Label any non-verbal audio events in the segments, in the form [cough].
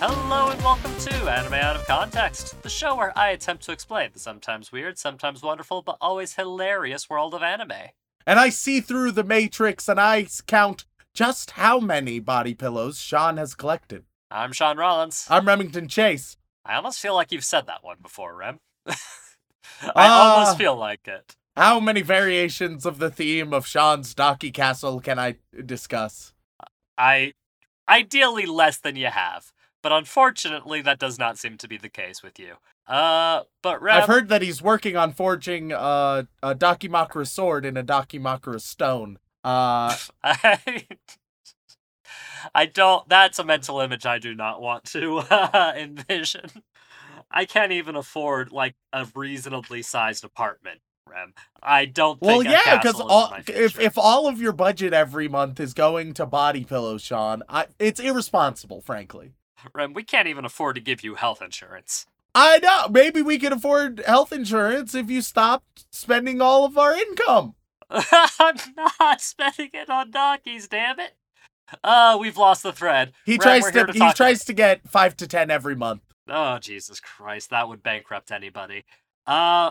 Hello and welcome to Anime Out of Context, the show where I attempt to explain the sometimes weird, sometimes wonderful, but always hilarious world of anime. and I see through the matrix and I count just how many body pillows Sean has collected. I'm Sean Rollins. I'm Remington Chase. I almost feel like you've said that one before, Rem. [laughs] I Ah. almost feel like it. How many variations of the theme of Sean's Docky Castle can I discuss? I ideally less than you have, but unfortunately that does not seem to be the case with you. Uh, but Rem, I've heard that he's working on forging uh, a Dakimakura sword in a Dakimakura stone. Uh, I, [laughs] I don't. That's a mental image I do not want to uh, [laughs] envision. I can't even afford like a reasonably sized apartment. Rem, I don't. well, yeah, because all if if all of your budget every month is going to body pillows, Sean, I, it's irresponsible, frankly. Rem, we can't even afford to give you health insurance. I know. Maybe we could afford health insurance if you stopped spending all of our income. [laughs] I'm not spending it on donkeys. Damn it. Uh, we've lost the thread. He Rem, tries to, to he tries to get five to ten every month. Oh Jesus Christ, that would bankrupt anybody. Uh,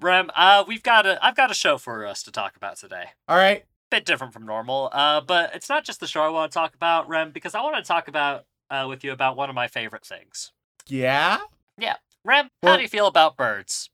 Rem, uh, we've got a I've got a show for us to talk about today. All right. Bit different from normal. Uh, but it's not just the show I want to talk about, Rem, because I want to talk about uh with you about one of my favorite things. Yeah. Yeah. Rem, how do you feel about birds?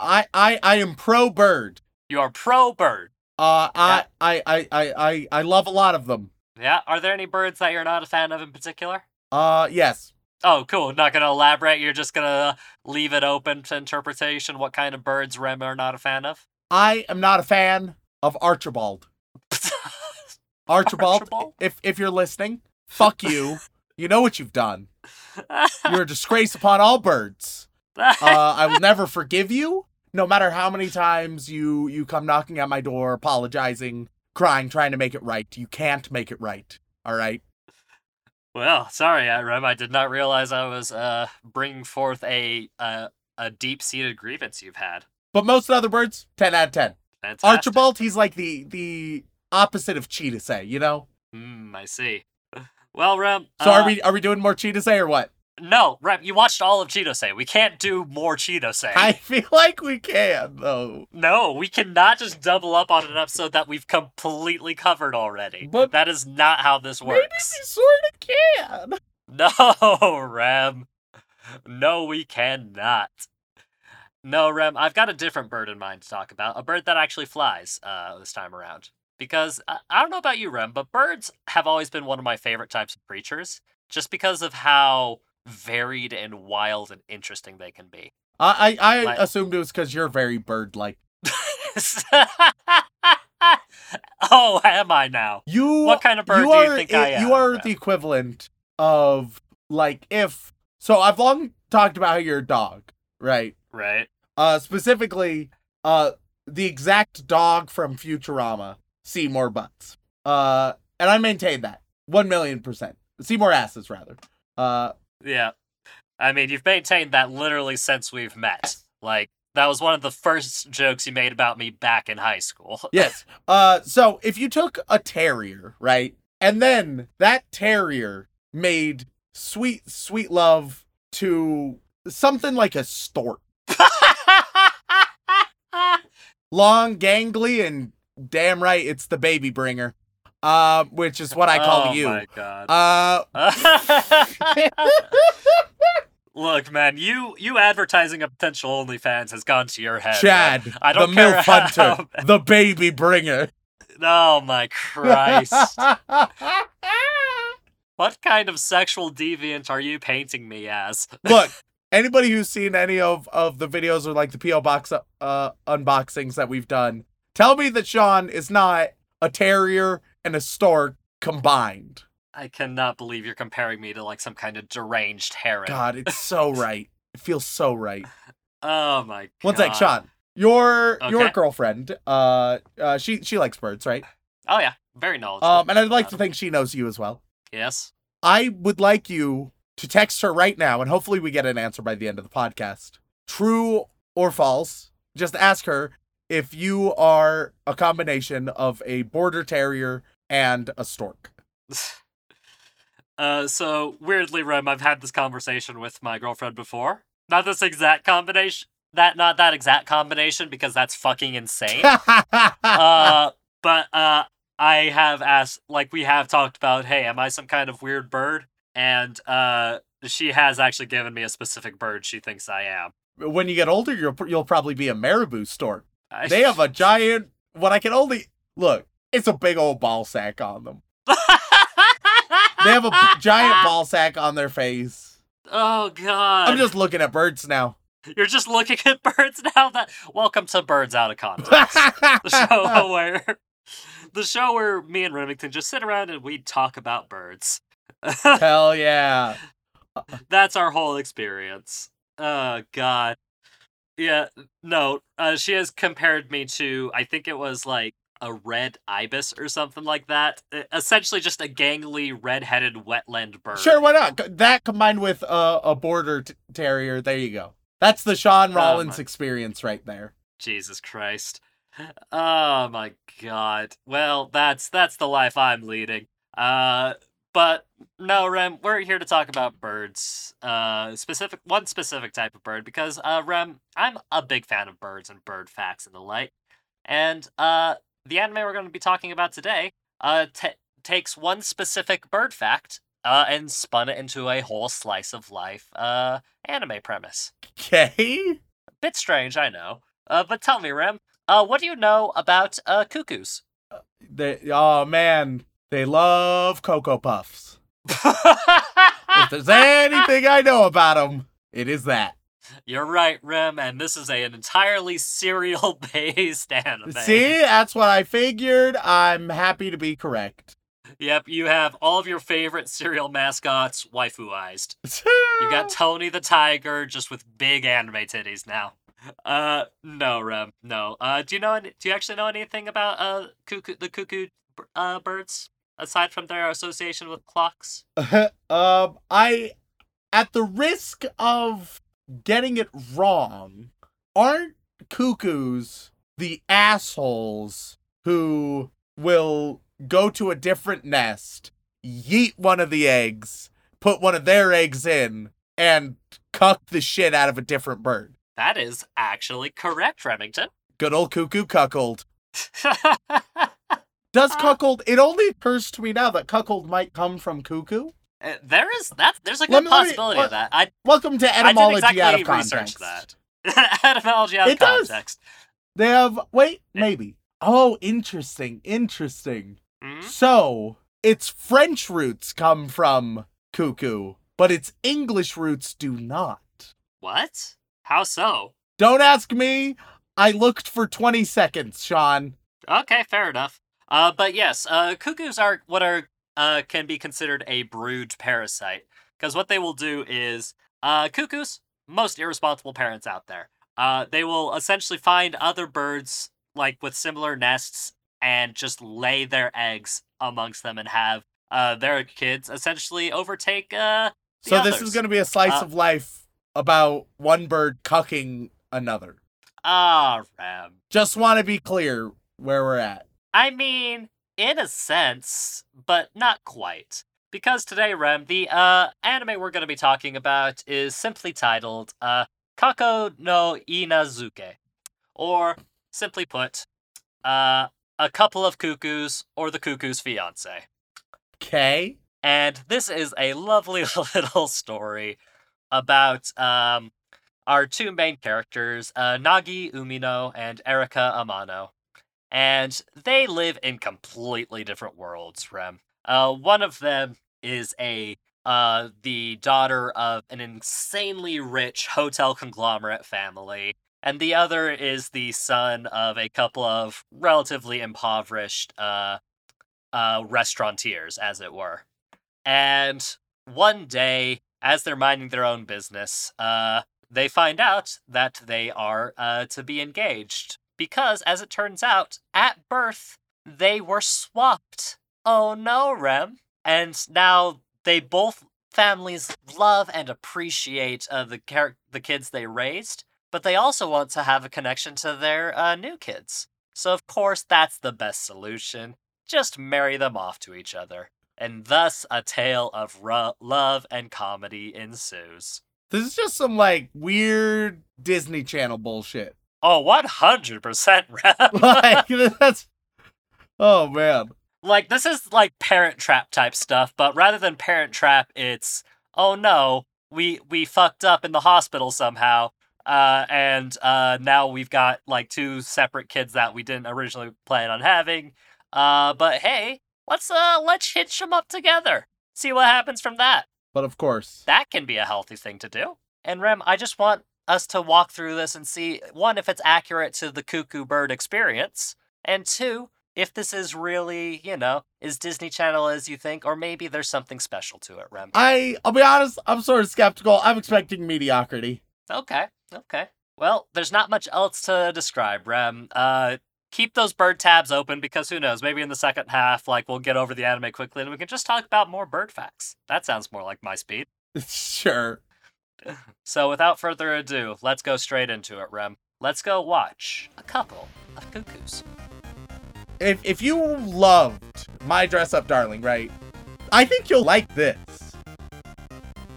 I I I am pro bird. You are pro bird. Uh, I, I I I I I love a lot of them. Yeah. Are there any birds that you're not a fan of in particular? Uh, yes. Oh, cool. Not gonna elaborate. You're just gonna leave it open to interpretation. What kind of birds Rem are not a fan of? I am not a fan of Archibald. [laughs] Archibald, Archibald? if if you're listening, fuck you. [laughs] You know what you've done. You're a disgrace upon all birds. Uh, I will never forgive you, no matter how many times you you come knocking at my door, apologizing, crying, trying to make it right. You can't make it right. All right. Well, sorry, uh, Rem. I did not realize I was uh bringing forth a uh, a deep seated grievance you've had. But most other birds, ten out of ten. Fantastic. Archibald, he's like the the opposite of Cheetah Say, you know. Hmm, I see. Well, Rem. So uh, are we are we doing more Cheetah Say or what? No, Rem. You watched all of Cheeto Say. We can't do more Cheeto Say. I feel like we can though. No, we cannot just double up on an episode that we've completely covered already. But- that is not how this works. Maybe we sort of can. [laughs] No, Rem. No, we cannot. No, Rem, I've got a different bird in mind to talk about. A bird that actually flies uh, this time around. Because I, I don't know about you, Rem, but birds have always been one of my favorite types of creatures just because of how varied and wild and interesting they can be. I I, I Like- assumed it was because you're very bird like. [laughs] oh, am I now? You What kind of bird do you think I i- am, You are Rem? the equivalent of like if so I've long talked about how you're a dog, right? Right? Uh specifically uh the exact dog from Futurama, Seymour Butts. Uh and I maintain that. One million percent. See more asses rather. Uh Yeah. I mean, you've maintained that literally since we've met. Like, that was one of the first jokes you made about me back in high school. [laughs] yes. Uh so if you took a terrier, right? And then that terrier made sweet sweet love to something like a stork. [laughs] long, gangly, and damn right, it's the baby bringer. Uh, which is what I call oh you. Oh my god. Uh, [laughs] Look, man, you you advertising a potential OnlyFans has gone to your head. Chad, man. I don't the care milf how- hunter, [laughs] the baby bringer. Oh my Christ. [laughs] what kind of sexual deviant are you painting me as? Look, anybody who's seen any of of the videos or like the PO box uh unboxings that we've done, tell me that Sean is not a terrier and a stork combined. I cannot believe you're comparing me to like some kind of deranged heron. God, it's so [laughs] right. It feels so right. Oh my god. One sec, Sean. Your your girlfriend, uh, uh, she she likes birds, right? Oh yeah, very knowledgeable. Um, and I'd like to Um, think she knows you as well. yes. I would like you to text her right now, and hopefully we get an answer by the end of the podcast. True or false? Just ask her if you are a combination of a border terrier and a stork. [laughs] Uh, so weirdly, Rem, I've had this conversation with my girlfriend before. Not this exact combination. That not that exact combination because that's fucking insane. [laughs] uh, but uh, I have asked, like, we have talked about, hey, am I some kind of weird bird? And uh, she has actually given me a specific bird she thinks I am. when you get older, you'll you'll probably be a marabou stork. I- They have a [laughs] giant. What I can only look. It's a big old ball sack on them. They have a giant [laughs] ball sack on their face. Oh god! I'm just looking at birds now. You're just looking at [laughs] birds now. That welcome to Birds Out of Context, the show where the show where me and Remington just sit around and we talk about birds. Hell yeah. That's our whole experience. Oh god. Yeah, no. Uh, she has compared me to I think it was like a red ibis or something like that. Essentially, just a gangly red-headed wetland bird. Sure, why not? That combined with uh, a border t- terrier, there you go. That's the Sean Oh, Rollins my- experience right there. Jesus Christ. Oh my god. Well, that's that's the life I'm leading. Uh but no, Rem, we're here to talk about birds. Uh specific one specific type of bird because uh Rem, I'm a big fan of birds and bird facts and the like. And uh the anime we're going to be talking about today uh ta takes one specific bird fact uh and spun it into a whole slice of life uh anime premise Okay. A bit strange, I know. Uh, but tell me, Rem, uh, what do you know about uh, cuckoos? They, oh man, they love Cocoa Puffs. [laughs] If there's anything I know about them, it is that. You're right, Rem, and this is a, an entirely cereal-based [laughs] anime. See, that's what I figured. I'm happy to be correct. Yep, you have all of your favorite cereal mascots waifuized. You got [laughs] Tony the Tiger, just with big anime titties now. Uh, no, Rem, no. Uh, do you know? Do you actually know anything about uh cuckoo, the cuckoo uh birds aside from their association with clocks? [laughs] um, I, at the risk of getting it wrong, aren't cuckoos the assholes who will go to a different nest, yeet one of the eggs, put one of their eggs in, and cuck the shit out of a different bird? That is actually correct, Remington. Good old cuckoo cuckold. [laughs] Does cuckold? It only occurs to me now that cuckold might come from cuckoo. Uh, there is that. There's a good me- let me- possibility of that. I Welcome to etymology I didn't etymology exactly out of context. research context. that. [laughs] Etymology out of It does. context. They have wait, Yeah. maybe. Oh, interesting, interesting. Mhm. So its French roots come from cuckoo, but its English roots do not. What? How so? Don't ask me. I looked for 20 seconds, Sean. Okay, fair enough. Uh, but yes, uh, cuckoos are what are uh can be considered a brood parasite because what they will do is uh cuckoos, most irresponsible parents out there. Uh, they will essentially find other birds like with similar nests and just lay their eggs amongst them and have uh their kids essentially overtake uh So this is going to be a slice Uh, of life about one bird cucking another. ah Rem. Just want to be clear where we're at. I mean, in a sense, but not quite. Because today, Rem, the uh, anime we're going to be talking about is simply titled uh, Kako no Inazuke. Or, simply put, uh, A Couple of Cuckoos or The Cuckoo's Fiance. Okay. And this is a lovely [laughs] little story about um, our two main characters, uh, Nagi Umino and Erika Amano. And they live in completely different worlds, Rem. Uh, one of them is a uh, the daughter of an insanely rich hotel conglomerate family, and the other is the son of a couple of relatively impoverished uh, uh, restaurateurs, as it were. And one day, as they're minding their own business, uh, they find out that they are uh, to be engaged because, as it turns out, at birth they were swapped. Oh no, Rem! And now they both families love and appreciate uh, the char- the kids they raised, but they also want to have a connection to their uh, new kids. So of course that's the best solution. Just marry them off to each other. And thus a tale of love and comedy ensues. This is just some like weird Disney Channel bullshit. Oh, 100% [laughs] Rem. [laughs] like that's Oh man. like this is like parent trap type stuff, but rather than parent trap, it's oh no, we we fucked up in the hospital somehow. Uh, and uh, now we've got like two separate kids that we didn't originally plan on having. Uh, but hey, let's uh let's hitch them up together. See what happens from that. But of course. That can be a healthy thing to do. And Rem, I just want us to walk through this and see one if it's accurate to the cuckoo bird experience, and two if this is really, you know, is Disney Channel as you think, or maybe there's something special to it, Rem. I I'll be honest, I'm sort of skeptical. I'm expecting mediocrity. Okay, okay. Well, there's not much else to describe, Rem. Uh, keep those bird tabs open because who knows? Maybe in the second half, like we'll get over the anime quickly and we can just talk about more bird facts. That sounds more like my speed. [laughs] sure. So, without further ado, let's go straight into it, Rem. Let's go watch a couple of cuckoos. If if you loved My Dress Up Darling, right? I think you'll like this.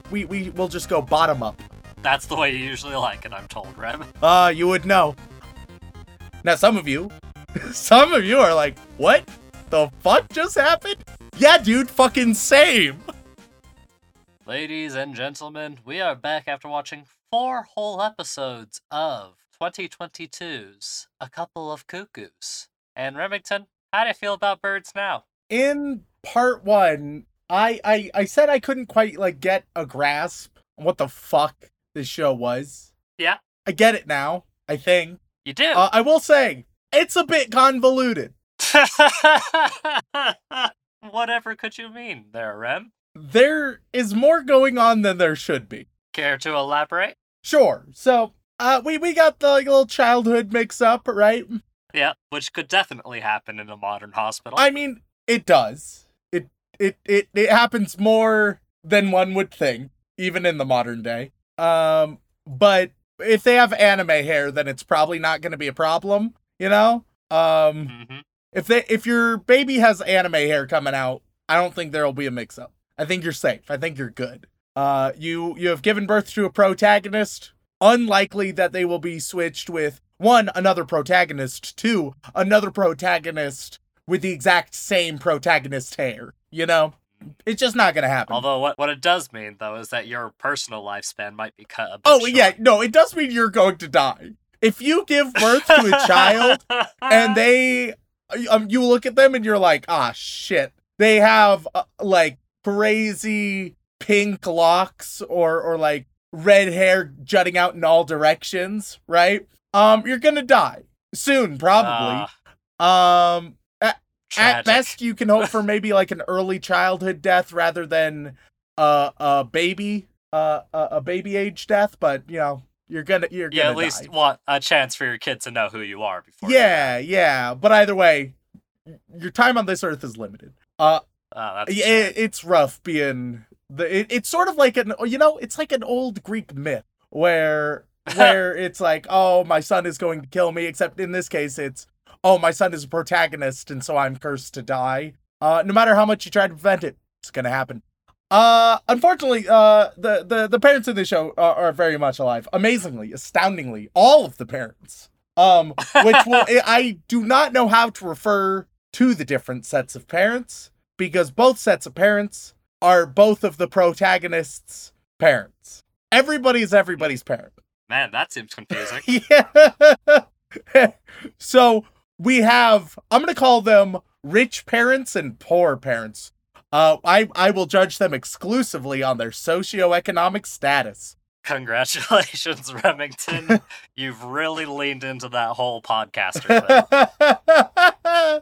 We we will just go bottom up. That's the way you usually like it, I'm told, Rem. Uh, you would know. Now some of you, [laughs] some of you are like, what the fuck just happened? Yeah, dude, fucking same. Ladies and gentlemen, we are back after watching four whole episodes of 2022's A Couple of Cuckoos. And Remington, how do you feel about birds now? In part one, I I I said I couldn't quite like get a grasp on what the fuck this show was. Yeah. I get it now. I think. You do. Uh, I will say it's a bit convoluted. [laughs] Whatever could you mean there, Rem? There is more going on than there should be. Care to elaborate? Sure. So, uh, we we got the like, little childhood mix up, right? Yeah, which could definitely happen in a modern hospital. I mean, it does. It it it it happens more than one would think, even in the modern day. Um, but if they have anime hair, then it's probably not going to be a problem. You know. Um, hmm if they if your baby has anime hair coming out, I don't think there'll be a mix up. I think you're safe. I think you're good. Uh, you you have given birth to a protagonist. Unlikely that they will be switched with one another protagonist, two another protagonist with the exact same protagonist hair. You know, it's just not gonna happen. Although what what it does mean though is that your personal lifespan might be cut a bit oh short. yeah, no, it does mean you're going to die. If you give birth to a child and [laughs] they um, you look at them and you're like ah shit they have uh, like crazy pink locks or or like red hair jutting out in all directions right um you're gonna die soon probably Ah, um at tragic. best you can hope for maybe like an early childhood death rather than uh, a baby uh a, a baby age death but you know you're gonna you're yeah, gonna at least die. want a chance for your kid to know who you are before. yeah yeah but either way your time on this earth is limited uh. Oh, that's yeah, it, it's rough being the it, it's sort of like an you know it's like an old greek myth where [laughs] where it's like oh my son is going to kill me except in this case it's oh my son is a protagonist and so i'm cursed to die. Uh no matter how much you try to prevent it it's gonna happen. Uh unfortunately uh the the, the parents in the show are, are very much alive. Amazingly astoundingly all of the parents. Um which will [laughs] i do not know how to refer to the different sets of parents because both sets of parents are both of the protagonists' parents. Everybody's everybody's parent. Man, that seems confusing. [laughs] yeah. [laughs] so we have I'm gonna call them rich parents and poor parents. Uh, I I will judge them exclusively on their socioeconomic status. Congratulations, [laughs] Remington. You've really leaned into that whole podcaster thing.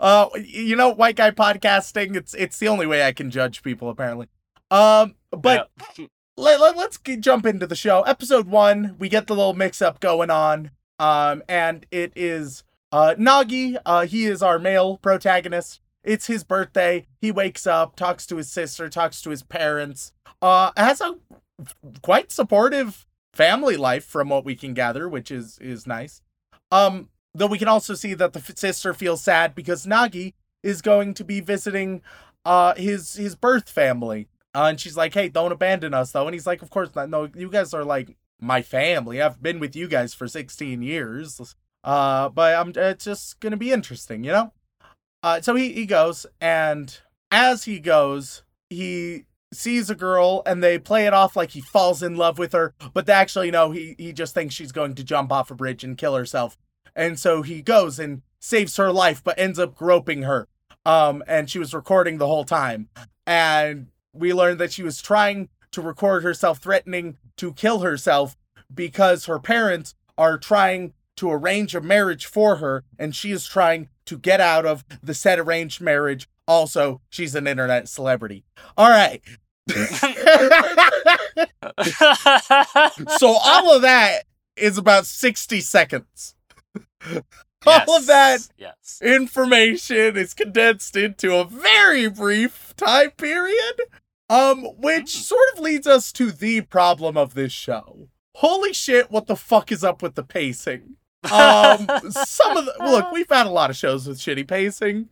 Uh, you know, white guy podcasting. It's it's the only way I can judge people apparently. Um, but Yeah. let, let, us jump into the show. Episode one, we get the little mix up going on. Um, and it is uh Nagi. Uh, he is our male protagonist. It's his birthday. He wakes up, talks to his sister, talks to his parents. Uh, has a quite supportive family life from what we can gather, which is is nice. Um, though we can also see that the sister feels sad because Nagi is going to be visiting uh his his birth family. Uh, and she's like, "Hey, don't abandon us, though." And he's like, "Of course not. No, you guys are like my family. I've been with you guys for 16 years. Uh, but I'm it's just gonna be interesting, you know." Uh, so he he goes, and as he goes, he sees a girl, and they play it off like he falls in love with her, but they actually no, he he just thinks she's going to jump off a bridge and kill herself, and so he goes and saves her life, but ends up groping her. Um, and she was recording the whole time, and we learned that she was trying to record herself threatening to kill herself because her parents are trying to arrange a marriage for her and she is trying to get out of the said arranged marriage. Also, she's an internet celebrity. All right. [laughs] [laughs] so all of that is about 60 seconds. [laughs] All of that Yes. information is condensed into a very brief time period um which Hmm. sort of leads us to the problem of this show holy shit what the fuck is up with the pacing um [laughs] some of the look we've had a lot of shows with shitty pacing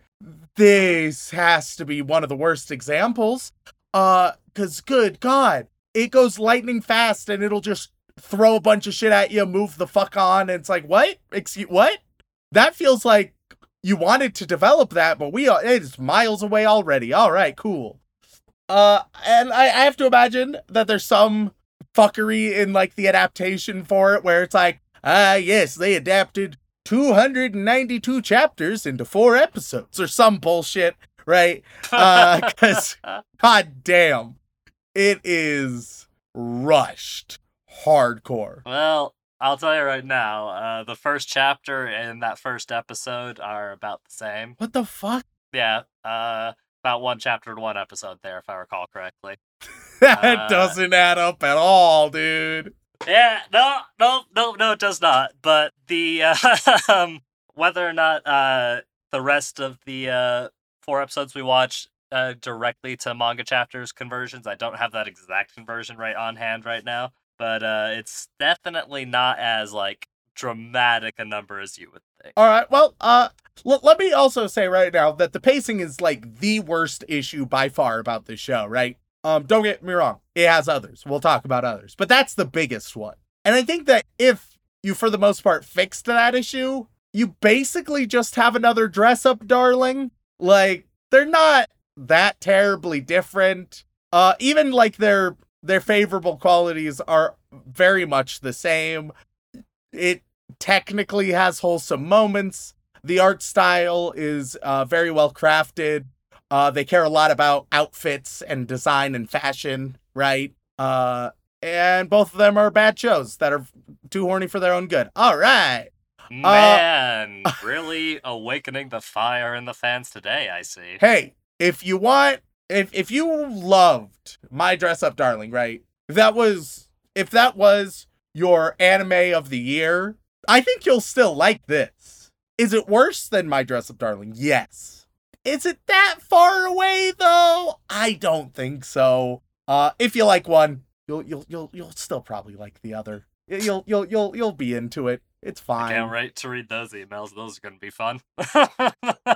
this has to be one of the worst examples uh because good god it goes lightning fast and it'll just throw a bunch of shit at you move the fuck on and it's like what excuse what that feels like you wanted to develop that, but we are it's miles away already. All right, cool. Uh, and I, I have to imagine that there's some fuckery in like the adaptation for it, where it's like, ah, yes, they adapted 292 chapters into four episodes or some bullshit, right? Uh, [laughs] because god damn, it is rushed hardcore. well, I'll tell you right now, uh, the first chapter and that first episode are about the same. What the fuck? Yeah, uh, about one chapter and one episode there, if I recall correctly. [laughs] That Uh, doesn't add up at all, dude. Yeah, no, no, no, no, it does not. But the uh, [laughs] um, whether or not uh, the rest of the uh, four episodes we watched uh, directly to manga chapters conversions, I don't have that exact conversion right on hand right now. But uh, it's definitely not as like dramatic a number as you would think. All right. Well, uh, l- let me also say right now that the pacing is like the worst issue by far about this show, right? Um, don't get me wrong. It has others. We'll talk about others, but that's the biggest one. And I think that if you, for the most part, fixed that issue, you basically just have another dress up darling. Like, they're not that terribly different. Uh, even like their their favorable qualities are very much the same. It technically has wholesome moments. The art style is uh, very well crafted. Uh, they care a lot about outfits and design and fashion, right? Uh, and both of them are bad shows that are too horny for their own good. All right. Man, [laughs] really awakening the fire in the fans today. I see. Hey, if you want, if if you loved My Dress Up Darling, right? If that was if that was your anime of the year, I think you'll still like this. Is it worse than My Dress Up Darling? Yes. Is it that far away though? I don't think so. Uh, if you like one, you'll you'll you'll you'll still probably like the other. You'll you'll you'll you'll be into it. It's I fine. can't wait to read those emails. Those are gonna be fun. [laughs]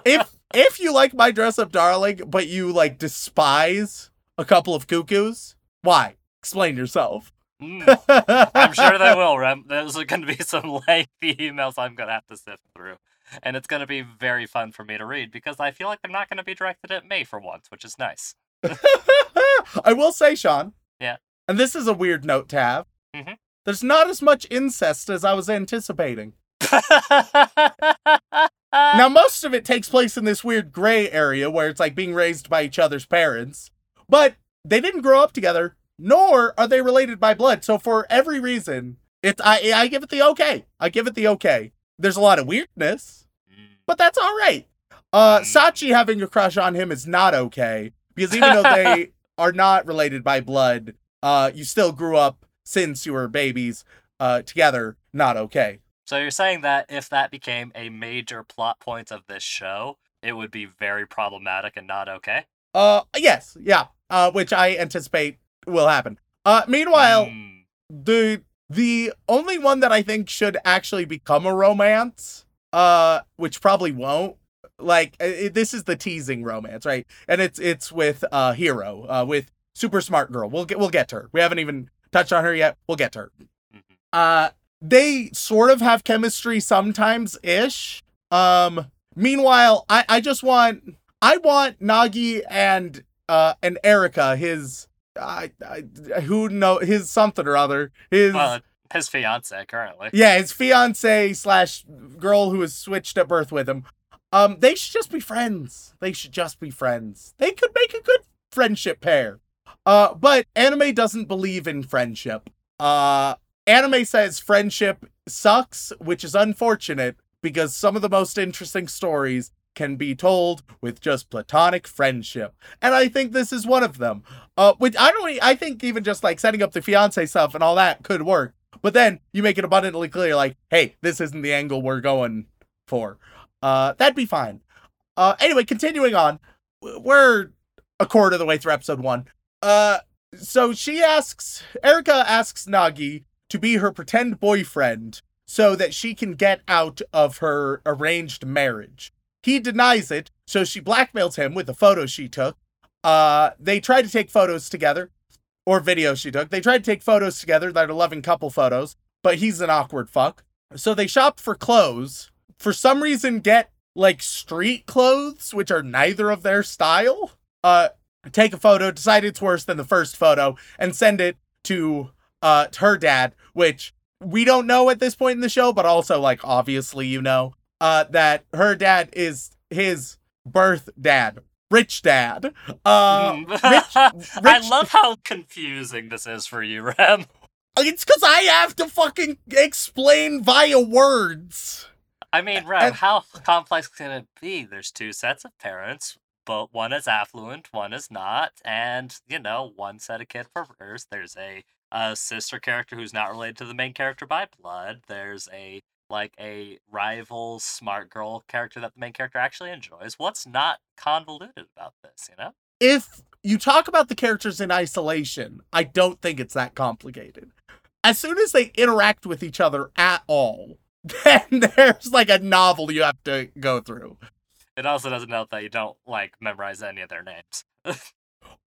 if if you like my dress up darling but you like despise a couple of cuckoos why explain yourself Mm, I'm sure they will, [laughs] Rem. Those are going to be [laughs] some lengthy emails I'm going to have to sift through. And it's going to be very fun for me to read because I feel like they're not going to be directed at me for once, which is nice. [laughs] i will say sean Yeah. and this is a weird note to have Mhm. there's not as much incest as i was anticipating now most of it takes place in this weird gray area where it's like being raised by each other's parents but they didn't grow up together nor are they related by blood so for every reason it i i give it the okay i give it the okay there's a lot of weirdness but that's all right Uh, Mm. Sachi having a crush on him is not okay because even though they [laughs] are not related by blood, uh, you still grew up since you were babies, uh, together. Not okay. So you're saying that if that became a major plot point of this show, it would be very problematic and not okay? Uh, yes, yeah. Uh, which I anticipate will happen. Uh, meanwhile, Hmm. the the only one that I think should actually become a romance, uh, which probably won't. Like i- i- this is the teasing romance, right? And it's it's with uh Hiro, uh, with super smart girl. We'll get we'll get to her. We haven't even touched on her yet. We'll get to her. Mhm. Uh, they sort of have chemistry sometimes ish. Um, meanwhile, I I just want I want Nagi and uh and Erika his I, I who know his something or other his Well, his fiance currently. yeah his fiance slash girl who was switched at birth with him. Um they should just be friends. They should just be friends. They could make a good friendship pair. Uh but anime doesn't believe in friendship. Uh anime says friendship sucks which is unfortunate because some of the most interesting stories can be told with just platonic friendship. And i think this is one of them. Uh which i don't I think even just like setting up the fiance stuff and all that could work. But then you make it abundantly clear like hey this isn't the angle we're going for. Uh that'd be fine. Uh anyway continuing on we're a quarter of the way through episode one. Uh so she asks erika asks nagi to be her pretend boyfriend so that she can get out of her arranged marriage he denies it, so she blackmails him with the photos she took. Uh, they try to take photos together, or videos she took. They try to take photos together that are loving couple photos, but he's an awkward fuck. So they shop for clothes. For some reason, get like street clothes, which are neither of their style. Uh, take a photo, decide it's worse than the first photo, and send it to uh her dad, which we don't know at this point in the show, but also like obviously you know uh, that her dad is his birth dad, rich dad. Uh, Hmm. rich- [laughs] I love how confusing this is for you, Rem. it's because I have to fucking explain via words. I mean, Rem, and- how complex can it be? There's two sets of parents, but one is affluent, one is not, and you know, one set of kid prefers. There's a, a sister character who's not related to the main character by blood. There's a like a rival smart girl character that the main character actually enjoys. What's not convoluted about this, you know? If you talk about the characters in isolation, I don't think it's that complicated. As soon as they interact with each other at all, [laughs] then there's like a novel you have to go through. It also doesn't help that you don't like memorize any of their names. [laughs]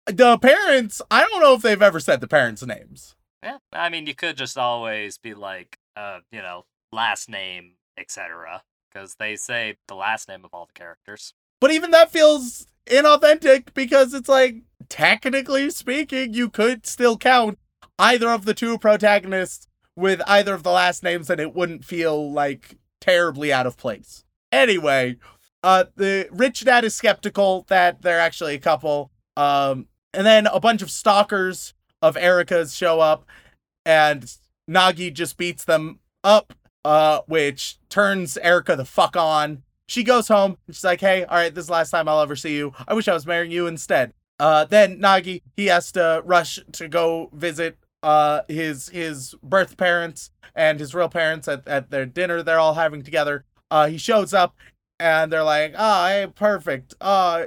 The parents, I don't know if they've ever said the parents' names. Yeah, I mean, you could just always be like, uh, you know, last name, etc. Because they say the last name of all the characters. But even that feels inauthentic because it's like, technically speaking, you could still count either of the two protagonists with either of the last names and it wouldn't feel like terribly out of place. Anyway, uh the rich dad is skeptical that they're actually a couple. Um and then a bunch of stalkers of Erika's show up and Nagi just beats them up uh which turns Erika the fuck on. She goes home. She's like, "Hey, all right, this is the last time I'll ever see you. I wish I was marrying you instead." Uh, then Nagi he has to rush to go visit uh his his birth parents and his real parents at, at their dinner they're all having together. Uh, he shows up and they're like, "Oh, hey, perfect. Uh,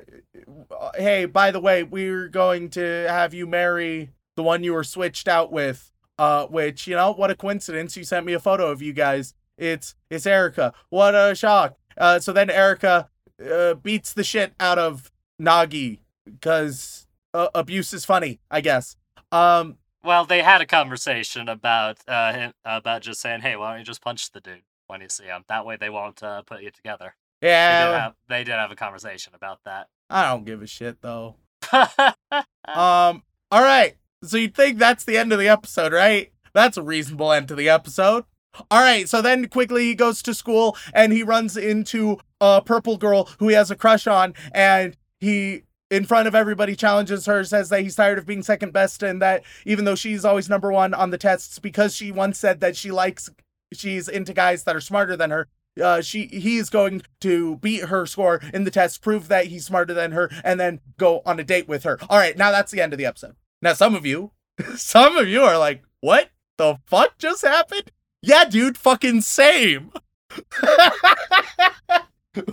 hey, by the way, we're going to have you marry the one you were switched out with." Uh, which you know, what a coincidence! You sent me a photo of you guys. It's it's Erika. What a shock! Uh, so then Erika uh, beats the shit out of Nagi because uh, abuse is funny, I guess. Um, Well, they had a conversation about uh him, about just saying, "Hey, why don't you just punch the dude when you see him? That way they won't uh, put you together." They did, yeah, have, they did have a conversation about that. [laughs] I don't give a shit though. Um, all right. So you think that's the end of the episode, right? That's a reasonable end to the episode. All right. So then quickly he goes to school and he runs into a purple girl who he has a crush on, and he. In front of everybody, challenges her, says that he's tired of being second best, and that even though she's always number one on the tests, because she once said that she likes, she's into guys that are smarter than her, uh, she he is going to beat her score in the test, prove that he's smarter than her, and then go on a date with her. All right, now that's the end of the episode. Now some of you, [laughs] some of you are like, what the fuck just happened? Yeah, dude, fucking same. [laughs]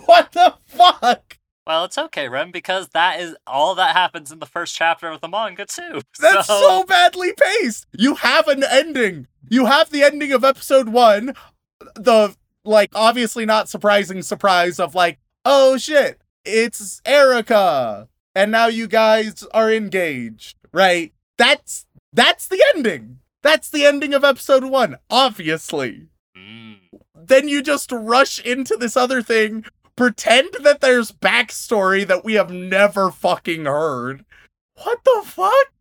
what the fuck? Well, it's okay, Rem, because that is all that happens in the first chapter of the manga too. [laughs] That's so, so badly paced. You have an ending. You have the ending of episode one. The like obviously not surprising surprise of like, oh shit, it's Erika. And now you guys are engaged, right? That's that's the ending. That's the ending of episode one, obviously. Mm. Then you just rush into this other thing, pretend that there's backstory that we have never fucking heard. What the fuck?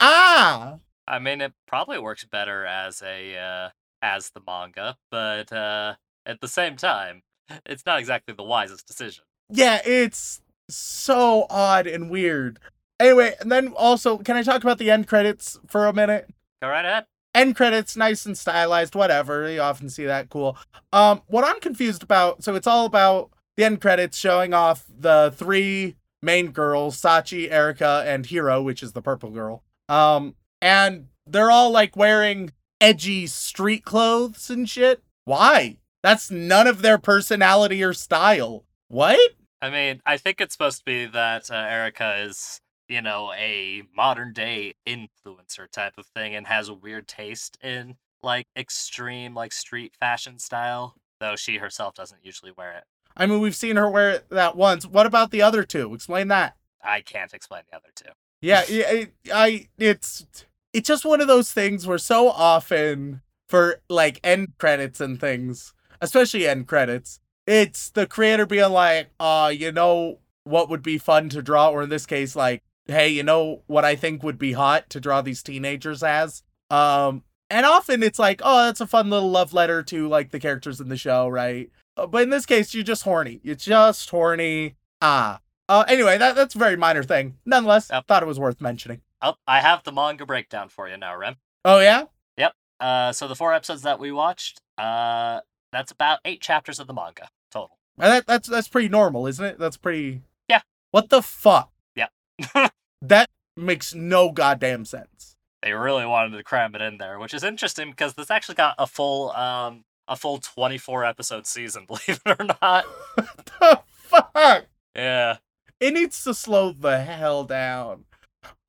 Ah. I mean, it probably works better as a uh, as the manga, but uh, at the same time, it's not exactly the wisest decision. Yeah, it's so odd and weird. Anyway, and then also, can I talk about the end credits for a minute? Go right ahead. End credits, nice and stylized, whatever. You often see that cool. Um, what I'm confused about, so it's all about the end credits showing off the three main girls, Sachi, Erika, and Hiro, which is the purple girl. Um, and they're all like wearing edgy street clothes and shit. Why? That's none of their personality or style. What? I mean, I think it's supposed to be that uh, Erika is, you know, a modern day influencer type of thing and has a weird taste in like extreme like street fashion style, though she herself doesn't usually wear it. I mean, we've seen her wear it that once. What about the other two? Explain that. I can't explain the other two. Yeah, I, I it's it's just one of those things where so often for like end credits and things, especially end credits, it's the creator being like, uh, you know what would be fun to draw, or in this case, like, hey, you know what I think would be hot to draw these teenagers as? Um, and often it's like, oh, that's a fun little love letter to like the characters in the show, right? Uh, but in this case, you're just horny. You're just horny. Ah. Uh, anyway, that, that's a very minor thing. Nonetheless, yep. thought it was worth mentioning. Oh, I have the manga breakdown for you now, Rem. Oh yeah. Yep. Uh, so the four episodes that we watched, uh, that's about eight chapters of the manga total. And that, that's that's pretty normal, isn't it? That's pretty. Yeah. What the fuck? Yeah. [laughs] that makes no goddamn sense. They really wanted to cram it in there, which is interesting because this actually got a full um a full twenty four episode season, [laughs] believe it or not. [laughs] what the fuck? Yeah. It needs to slow the hell down.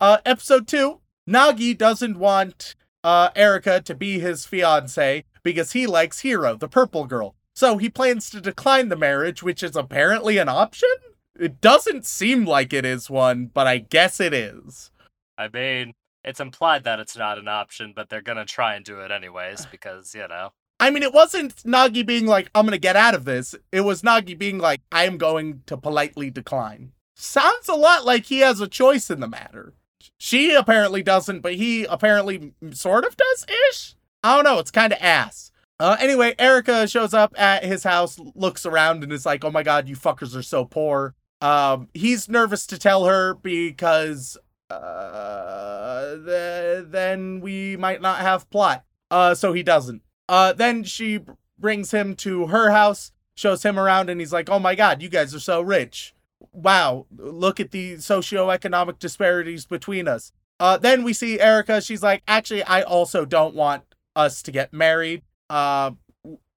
Uh, episode two, Nagi doesn't want uh, Erika to be his fiance because he likes Hiro, the purple girl. So he plans to decline the marriage, which is apparently an option? It doesn't seem like it is one, but I guess it is. I mean, it's implied that it's not an option, but they're gonna try and do it anyways [sighs] because, you know. I mean, it wasn't Nagi being like, I'm gonna get out of this. It was Nagi being like, I am going to politely decline. Sounds a lot like he has a choice in the matter. She apparently doesn't, but he apparently sort of does ish. I don't know. It's kind of ass. Uh, anyway, Erika shows up at his house, looks around, and is like, "Oh my god, you fuckers are so poor." Um, he's nervous to tell her because uh, th- then we might not have plot. Uh, so he doesn't. Uh, then she brings him to her house, shows him around, and he's like, "Oh my god, you guys are so rich." Wow, look at the socioeconomic disparities between us. Uh, then we see Erika. She's like, actually, I also don't want us to get married. Uh,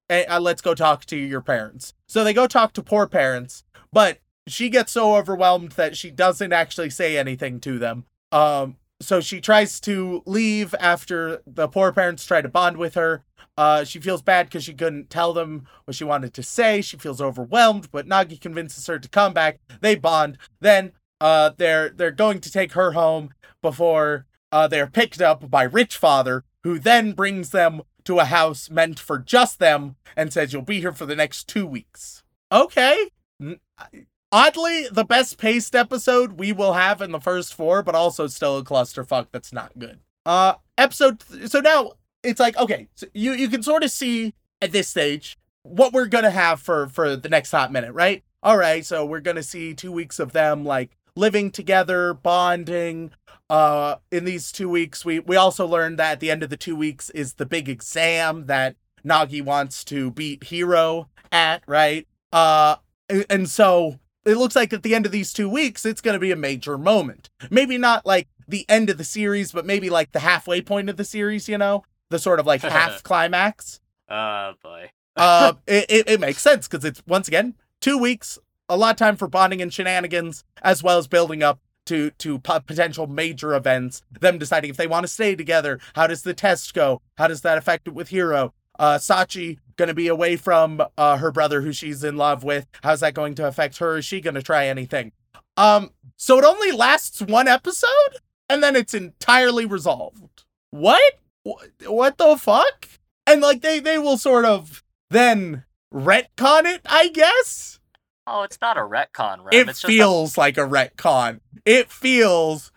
uh, let's go talk to your parents. So they go talk to poor parents, but she gets so overwhelmed that she doesn't actually say anything to them. Um, so she tries to leave after the poor parents try to bond with her. Uh, she feels bad because she couldn't tell them what she wanted to say. She feels overwhelmed, but Nagi convinces her to come back. They bond. Then uh, they're they're going to take her home before uh, they're picked up by Rich Father, who then brings them to a house meant for just them and says, "You'll be here for the next two weeks." Okay. Oddly, the best paced episode we will have in the first four, but also still a clusterfuck that's not good. Uh, episode. Th- so now it's like okay, so you you can sort of see at this stage what we're gonna have for for the next hot minute, right? All right, so we're gonna see two weeks of them like living together, bonding. Uh, in these two weeks, we we also learned that at the end of the two weeks is the big exam that Nagi wants to beat Hiro at, right? Uh, and so it looks like at the end of these two weeks, it's going to be a major moment. Maybe not like the end of the series, but maybe like the halfway point of the series, you know? The sort of like [laughs] half climax. Oh, boy. uh, [laughs] it, it, it makes sense because it's, once again, two weeks, a lot of time for bonding and shenanigans, as well as building up to to p- potential major events. Them deciding if they want to stay together. How does the test go? How does that affect it with Hiro? Uh, Sachi going to be away from uh, her brother who she's in love with. How's that going to affect her? Is she going to try anything? Um, so it only lasts one episode and then it's entirely resolved. What? What the fuck? And like they they will sort of then retcon it, I guess. Oh, it's not a retcon, right? It feels a- like a retcon. It feels.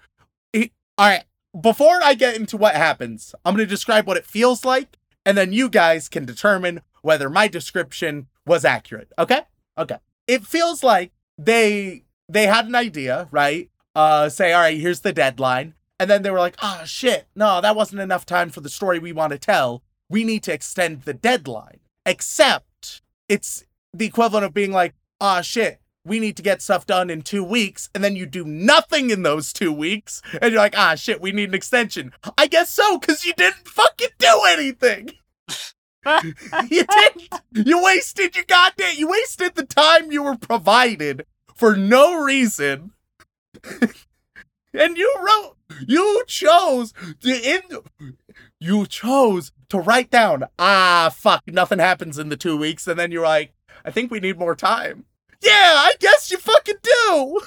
It, all right. Before I get into what happens, I'm going to describe what it feels like, and then you guys can determine whether my description was accurate. Okay? Okay. It feels like they they had an idea, right? Uh, say, all right, here's the deadline, and then they were like, oh shit, no, that wasn't enough time for the story we want to tell. We need to extend the deadline. Except it's the equivalent of being like, ah, shit, we need to get stuff done in two weeks, and then you do nothing in those two weeks, and you're like, ah, shit, we need an extension. I guess so, because you didn't fucking do anything. [laughs] you didn't. You wasted your goddamn. You wasted the time you were provided for no reason. [laughs] and you wrote. You chose to in. You chose to write down. Ah, fuck. Nothing happens in the two weeks, and then you're like, I think we need more time. Yeah, I guess you fucking do.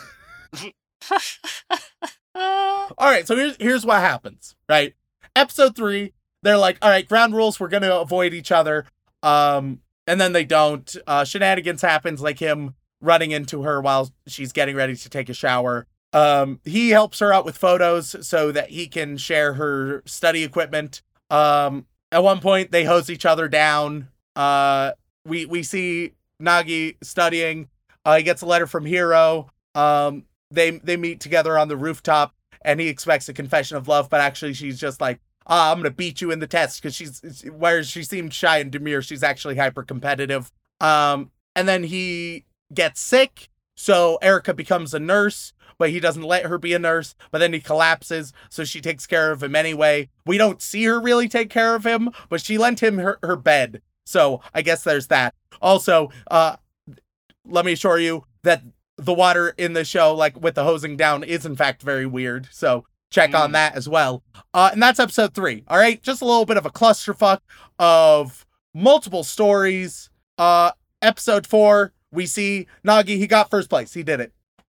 [laughs] all right, so here's here's what happens. Right, episode three, they're like, all right, ground rules. We're gonna avoid each other. Um, and then they don't. Uh, shenanigans happens, like him running into her while she's getting ready to take a shower. Um, he helps her out with photos so that he can share her study equipment. Um, at one point, they hose each other down. Uh, we we see Nagi studying. Uh, he gets a letter from Hiro. Um, they they meet together on the rooftop, and he expects a confession of love, but actually she's just like, ah, I'm gonna beat you in the test because she's whereas she seemed shy and demure, she's actually hyper competitive. Um, and then he gets sick, so Erika becomes a nurse, but he doesn't let her be a nurse. But then he collapses, so she takes care of him anyway. We don't see her really take care of him, but she lent him her, her bed. So I guess there's that. Also, uh, let me assure you that the water in the show, like with the hosing down, is in fact very weird. So check on Mm. that as well. Uh, and that's episode three. All right, just a little bit of a clusterfuck of multiple stories. Uh, episode four, we see Nagi. He got first place. He did it.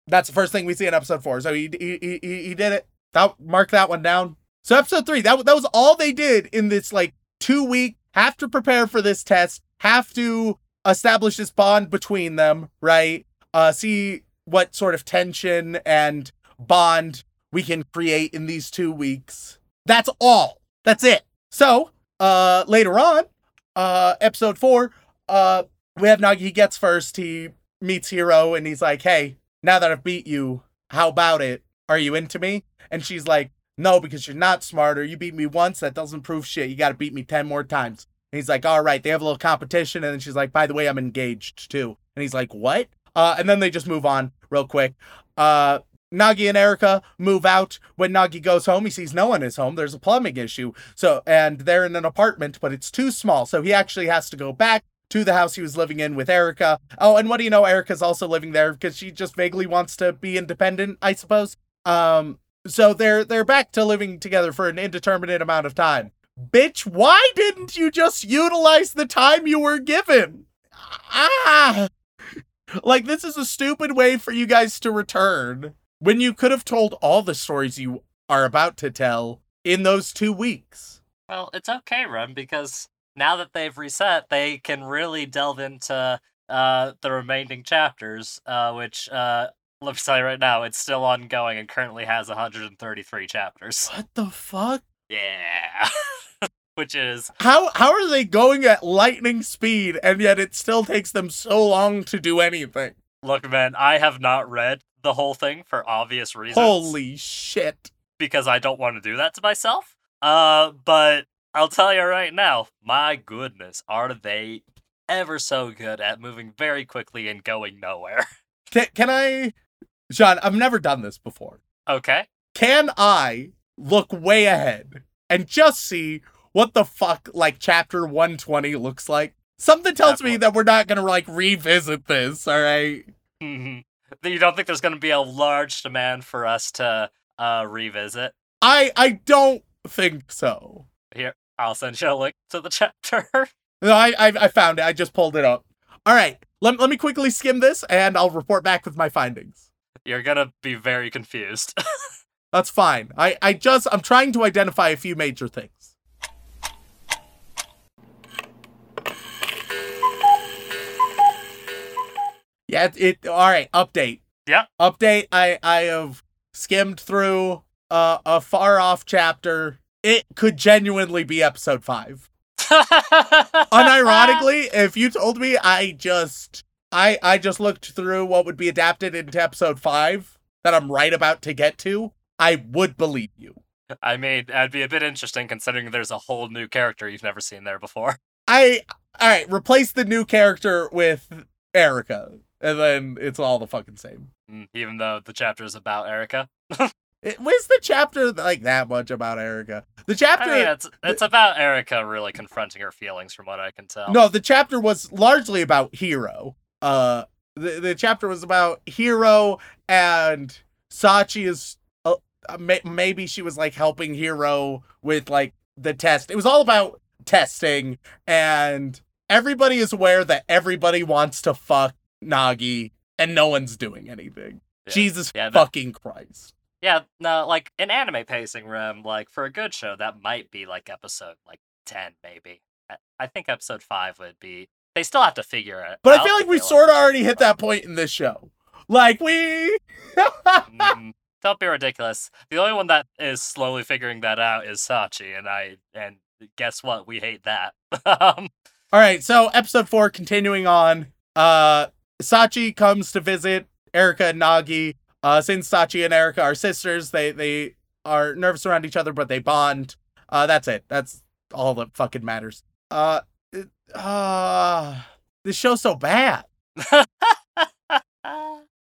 That's the first thing we see in episode four. So he he he, he did it. That mark that one down. So episode three, that that was all they did in this like two week. Have to prepare for this test. Have to establish this bond between them, right? Uh, see what sort of tension and bond we can create in these two weeks. That's all. That's it. So, uh, later on, uh, episode four, uh, we have Nagi. He gets first. He meets Hiro and he's like, "Hey, now that I've beat you, how about it? Are you into me?" And she's like, "No, because you're not smarter. You beat me once. That doesn't prove shit. You got to beat me ten more times." And he's like, "All right." They have a little competition, and then she's like, "By the way, I'm engaged too." And he's like, "What?" Uh, and then they just move on real quick. Uh, Nagi and Erika move out. When Nagi goes home, he sees no one is home. There's a plumbing issue. So, and they're in an apartment, but it's too small. So he actually has to go back to the house he was living in with Erika. Oh, and what do you know? Erika's also living there because she just vaguely wants to be independent, I suppose. Um, so they're they're back to living together for an indeterminate amount of time. Bitch, why didn't you just utilize the time you were given? Ah, like this is a stupid way for you guys to return when you could have told all the stories you are about to tell in those two weeks. Well, it's okay, Rem, because now that they've reset, they can really delve into uh, the remaining chapters, uh, which, uh, let me tell you right now, it's still ongoing and currently has 133 chapters. What the fuck? Yeah. [laughs] which is, How how are they going at lightning speed and yet it still takes them so long to do anything? look, man, I have not read the whole thing for obvious reasons. Holy shit. because I don't want to do that to myself. Uh, but I'll tell you right now, my goodness, are they ever so good at moving very quickly and going nowhere. [laughs] Can, can I, Sean? I've never done this before. Okay. Can I look way ahead and just see what the fuck like chapter 120 looks like? Something tells me that we're not gonna like revisit this. All right. Mm-hmm. You don't think there's gonna be a large demand for us to uh revisit? I I don't think so. Here, I'll send you a link to the [laughs] chapter. No, I, I I found it. I just pulled it up. All right. Let, let me quickly skim this and I'll report back with my findings. You're gonna be very confused. [laughs] That's fine. I, I just I'm trying to identify a few major things. Yeah, it, it all right, update. Yeah. Update. I I have skimmed through uh, a far off chapter. It could genuinely be episode 5. Unironically, if you told me I just I I just looked through what would be adapted into episode 5 that I'm right about to get to, I would believe you. I mean, that'd be a bit interesting considering there's a whole new character you've never seen there before. I all right, replace the new character with Erika, and then it's all the fucking same. Mm, even though the chapter is about Erika. [laughs] It, was the chapter like that much about Erika? The chapter. I mean, it's it's about Erika really confronting her feelings, from what I can tell. No, the chapter was largely about Hiro. Uh, the the chapter was about Hiro and Sachi is uh, may, maybe she was like helping Hiro with like the test. It was all about testing, and everybody is aware that everybody wants to fuck Nagi, and no one's doing anything. Yeah. Jesus Yeah, that- fucking Christ. Yeah, no, like an anime pacing room, like for a good show, that might be like episode like ten, maybe. I- I think episode five would be. They still have to figure it. But I feel like we sort of already hit that point in this show. Like we. Mm, [laughs] don't be ridiculous. The only one that is slowly figuring that out is Sachi, and I and guess what? We hate that. [laughs] um, All right, so episode four, continuing on. Uh, Sachi comes to visit Erika and Nagi. Uh, since Sachi and Erika are sisters, they they are nervous around each other, but they bond. Uh, that's it. That's all that fucking matters. Uh, it- uh, this show's so bad. [laughs]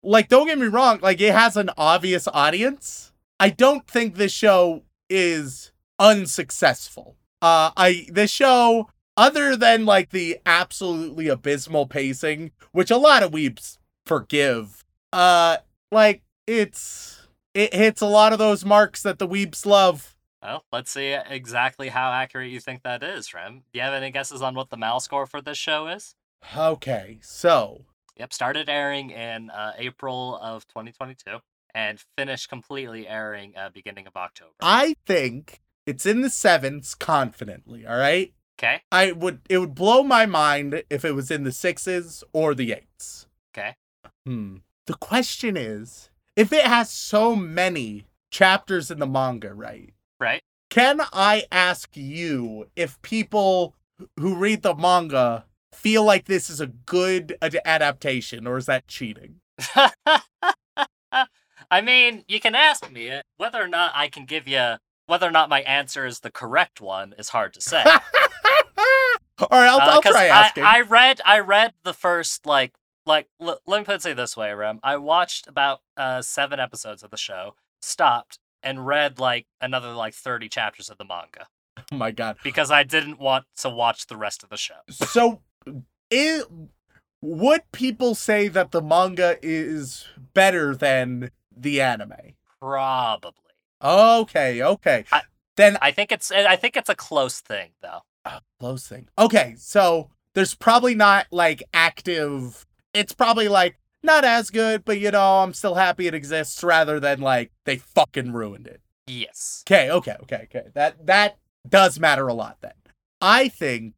Like, don't get me wrong. Like, it has an obvious audience. I don't think this show is unsuccessful. Uh, I this show other than like the absolutely abysmal pacing, which a lot of weeps forgive, uh, like it's it hits a lot of those marks that the weeps love. well, let's see exactly how accurate you think that is, Rem. Do you have any guesses on what the MAL score for this show is? Okay, so Yep, started airing in uh, April of 2022 and finished completely airing uh, beginning of October. I think it's in the sevens confidently. All right, Okay, I would it would blow my mind if it was in the sixes or the eights. okay. Hmm. The question is, if it has so many chapters in the manga, right? Right. Can I ask you if people who read the manga feel like this is a good ad- adaptation or is that cheating? [laughs] I mean, you can ask me it. Whether or not I can give you, whether or not my answer is the correct one is hard to say. [laughs] All right, I'll, Uh, I'll try I, asking. I read, I read the first like, like. L- let me put it this way, Rem. I watched about uh seven episodes of the show, stopped, and read like another like thirty chapters of the manga [laughs] oh my god. because I didn't want to watch the rest of the show. So, it, would people say that the manga is better than the anime? Probably. Okay, okay. I- then I think it's. I think it's a close thing though. Close thing. Okay, so there's probably not like active. It's probably like not as good, but you know, I'm still happy it exists rather than like they fucking ruined it. Yes. Okay, okay, okay, okay. That that does matter a lot then. I think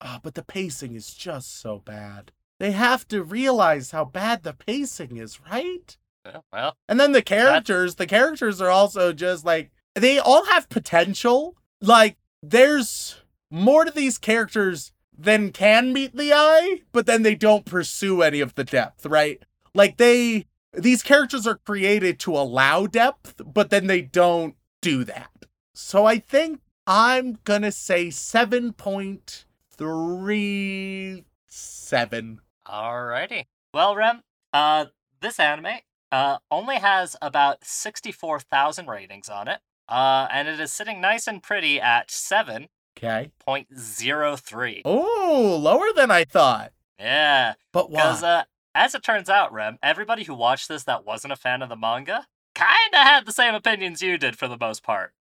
ah, but the pacing is just so bad. They have to realize how bad the pacing is, right? Yeah, Well, And then the characters, the characters are also just like they all have potential. Like there's more to these characters than can meet the eye, but then they don't pursue any of the depth, right? Like they these characters are created to allow depth, but then they don't do that. So I think I'm gonna say seven point three seven. Alrighty. Well, Rem, uh, this anime uh only has about sixty-four thousand ratings on it. Uh, and it is sitting nice and pretty at seven Okay. point zero three. Oh, lower than I thought. Yeah, But because why? uh, as it turns out, Rem, everybody who watched this that wasn't a fan of the manga kind of had the same opinions you did for the most part.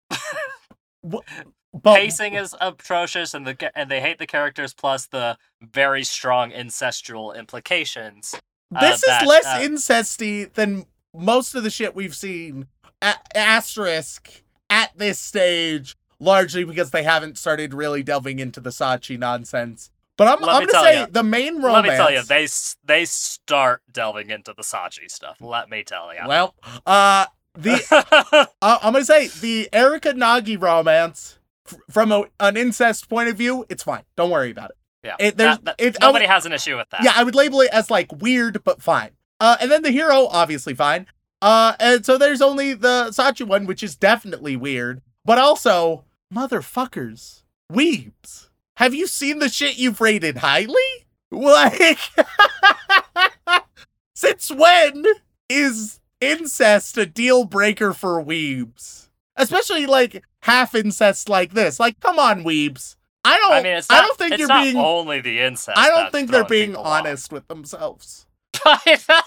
but Pacing is atrocious, and the and they hate the characters plus the very strong incestual implications. uh, this that, is less uh, incesty than most of the shit we've seen. A- asterisk at this stage, largely because they haven't started really delving into the Sachi nonsense. But I'm, Let I'm gonna say ya. the main romance. Let me tell you, they they start delving into the Sachi stuff. Let me tell you. well, uh, the [laughs] uh, I'm gonna say the Erika Nagi romance f- from a, an incest point of view, it's fine. Don't worry about it. yeah, it- there's- that- that- it- nobody would- has an issue with that. Yeah, I would label it as like weird but fine. Uh, and then the Hiro, obviously fine. Uh, and so there's only the Sachi one, which is definitely weird, but also motherfuckers, weebs. Have you seen the shit you've rated highly? Like, [laughs] since when is incest a deal breaker for weebs? Especially like half incest like this. Like, come on, weebs. I don't. I mean, it's I don't think it's you're not being. only the incest. I don't think they're being people off. honest with themselves. [laughs]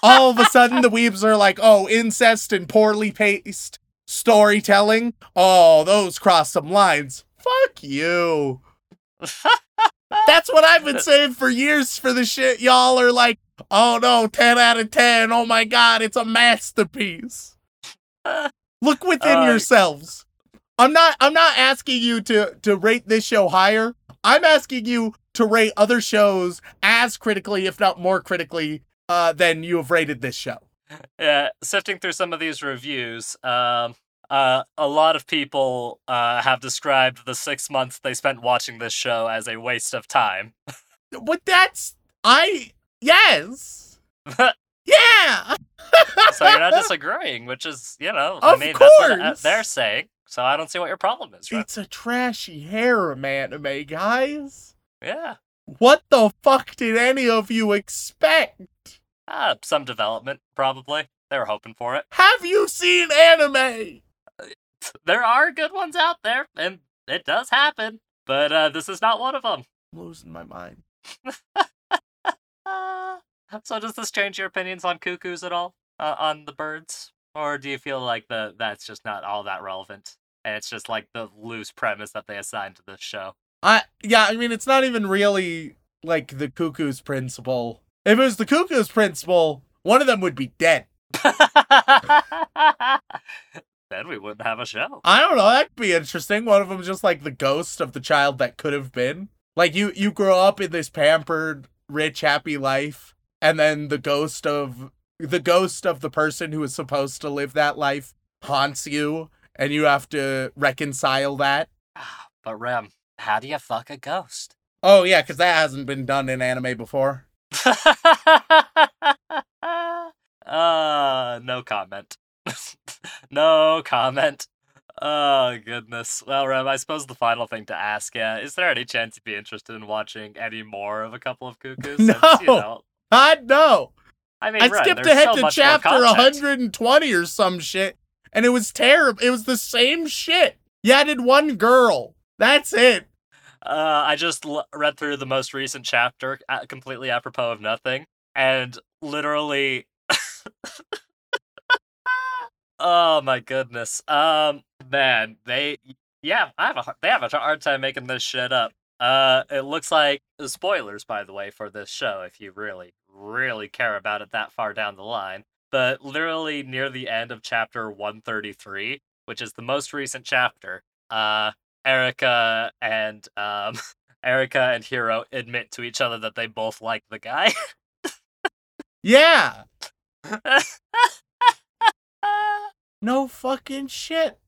All of a sudden, the weebs are like, "Oh, incest and poorly paced storytelling. Oh, those cross some lines. Fuck you." [laughs] That's what I've been saying for years for the shit y'all are like, "Oh no, 10 out of 10. Oh my god, it's a masterpiece." [laughs] Look within Uh, yourselves. I'm not I'm not asking you to to rate this show higher. I'm asking you to rate other shows as critically, if not more critically, uh, than you have rated this show. yeah, sifting through some of these reviews, um, uh, a lot of people uh, have described the six months they spent watching this show as a waste of time. [laughs] But that's I yes. [laughs] Yeah. [laughs] so you're not disagreeing, which is, you know, I Of mean, that's what uh, course. they're saying. So I don't see what your problem is, right? It's a trashy harem anime, guys. Yeah, What the fuck did any of you expect? uh, some development probably. They were hoping for it. Have you seen anime? [laughs] There are good ones out there, and it does happen. But uh, this is not one of them. I'm losing my mind. Uh, [laughs] so does this change your opinions on cuckoos at all? Uh, on the birds, or do you feel like the that's just not all that relevant, and it's just like the loose premise that they assigned to this show? I yeah, I mean it's not even really like the cuckoo's principle. If it was the cuckoo's principle, one of them would be dead. [laughs] then we wouldn't have a show. I don't know, that could be interesting. One of them's just like the ghost of the child that could have been. Like you you grow up in this pampered, rich, happy life, and then the ghost of the ghost of the person who was supposed to live that life haunts you and you have to reconcile that. [sighs] But Rem, how do you fuck a ghost? Oh yeah, cuz that hasn't been done in anime before. [laughs] uh, no comment. [laughs] [laughs] no comment. Oh goodness. Well, Rem, I suppose the final thing to ask, yeah, is there any chance you'd be interested in watching any more of a couple of [laughs] cuckoos? No. you know, God no. I mean, I Rem, skipped ahead so to chapter 120 or some shit, and it was terrible. It was the same shit. You added one girl. That's it. Uh, I just l- read through the most recent chapter, uh, completely apropos of nothing, and literally. [laughs] oh my goodness. Um, man, they yeah, I have a they have a hard time making this shit up. Uh, it looks like spoilers, by the way, for this show, if you really, really care about it that far down the line. But literally near the end of chapter 133, which is the most recent chapter, uh, Erika and um [laughs] Erika and Hiro admit to each other that they both like the guy. Yeah. [laughs] No fucking shit.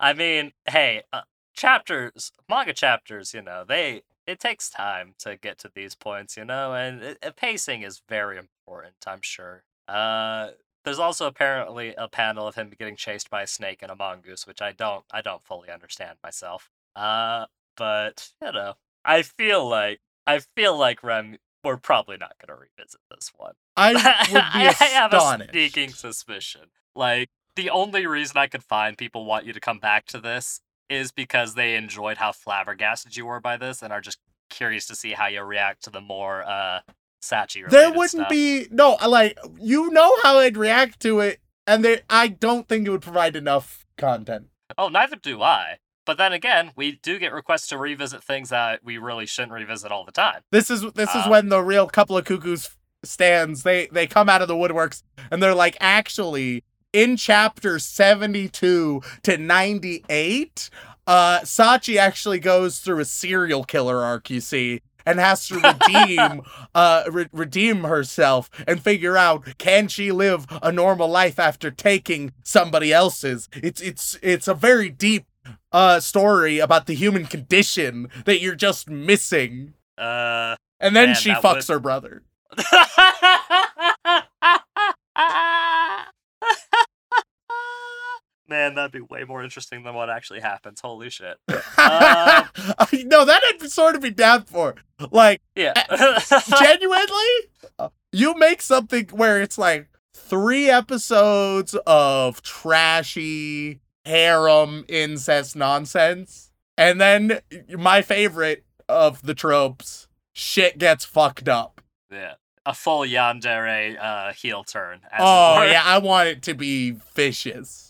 I mean, hey, uh, chapters, manga chapters, you know, they it takes time to get to these points, you know, and it, it- pacing is very important, I'm sure. Uh there's also apparently a panel of him getting chased by a snake and a mongoose, which I don't I don't fully understand myself. Uh, but you know, I feel like I feel like Rem, we're probably not gonna revisit this one. I [laughs] would be I have a sneaking suspicion. Like the only reason I could find people want you to come back to this is because they enjoyed how flabbergasted you were by this and are just curious to see how you react to the more uh Sachi there wouldn't stuff. be no like you know how I'd react to it, and they I don't think it would provide enough content. Oh, neither do I. But then again, we do get requests to revisit things that we really shouldn't revisit all the time. This is this is Uh, when the real couple of cuckoos stands they they come out of the woodworks and they're like actually in chapter 72 to 98 uh Sachi actually goes through a serial killer arc you see and has to [laughs] redeem uh re- redeem herself and figure out can she live a normal life after taking somebody else's it's it's it's a very deep uh story about the human condition that you're just missing Uh and then Man, she fucks would- her brother. [laughs] [laughs] Man, that'd be way more interesting than what actually happens. Holy shit. Uh, [laughs] [laughs] no, that I'd sort of be down for. Like, Yeah. [laughs] genuinely, uh, you make something where it's like three episodes of trashy harem incest nonsense, and then my favorite of the tropes, shit gets fucked up. yeah. A full yandere uh, heel turn. Oh yeah, I want it to be vicious.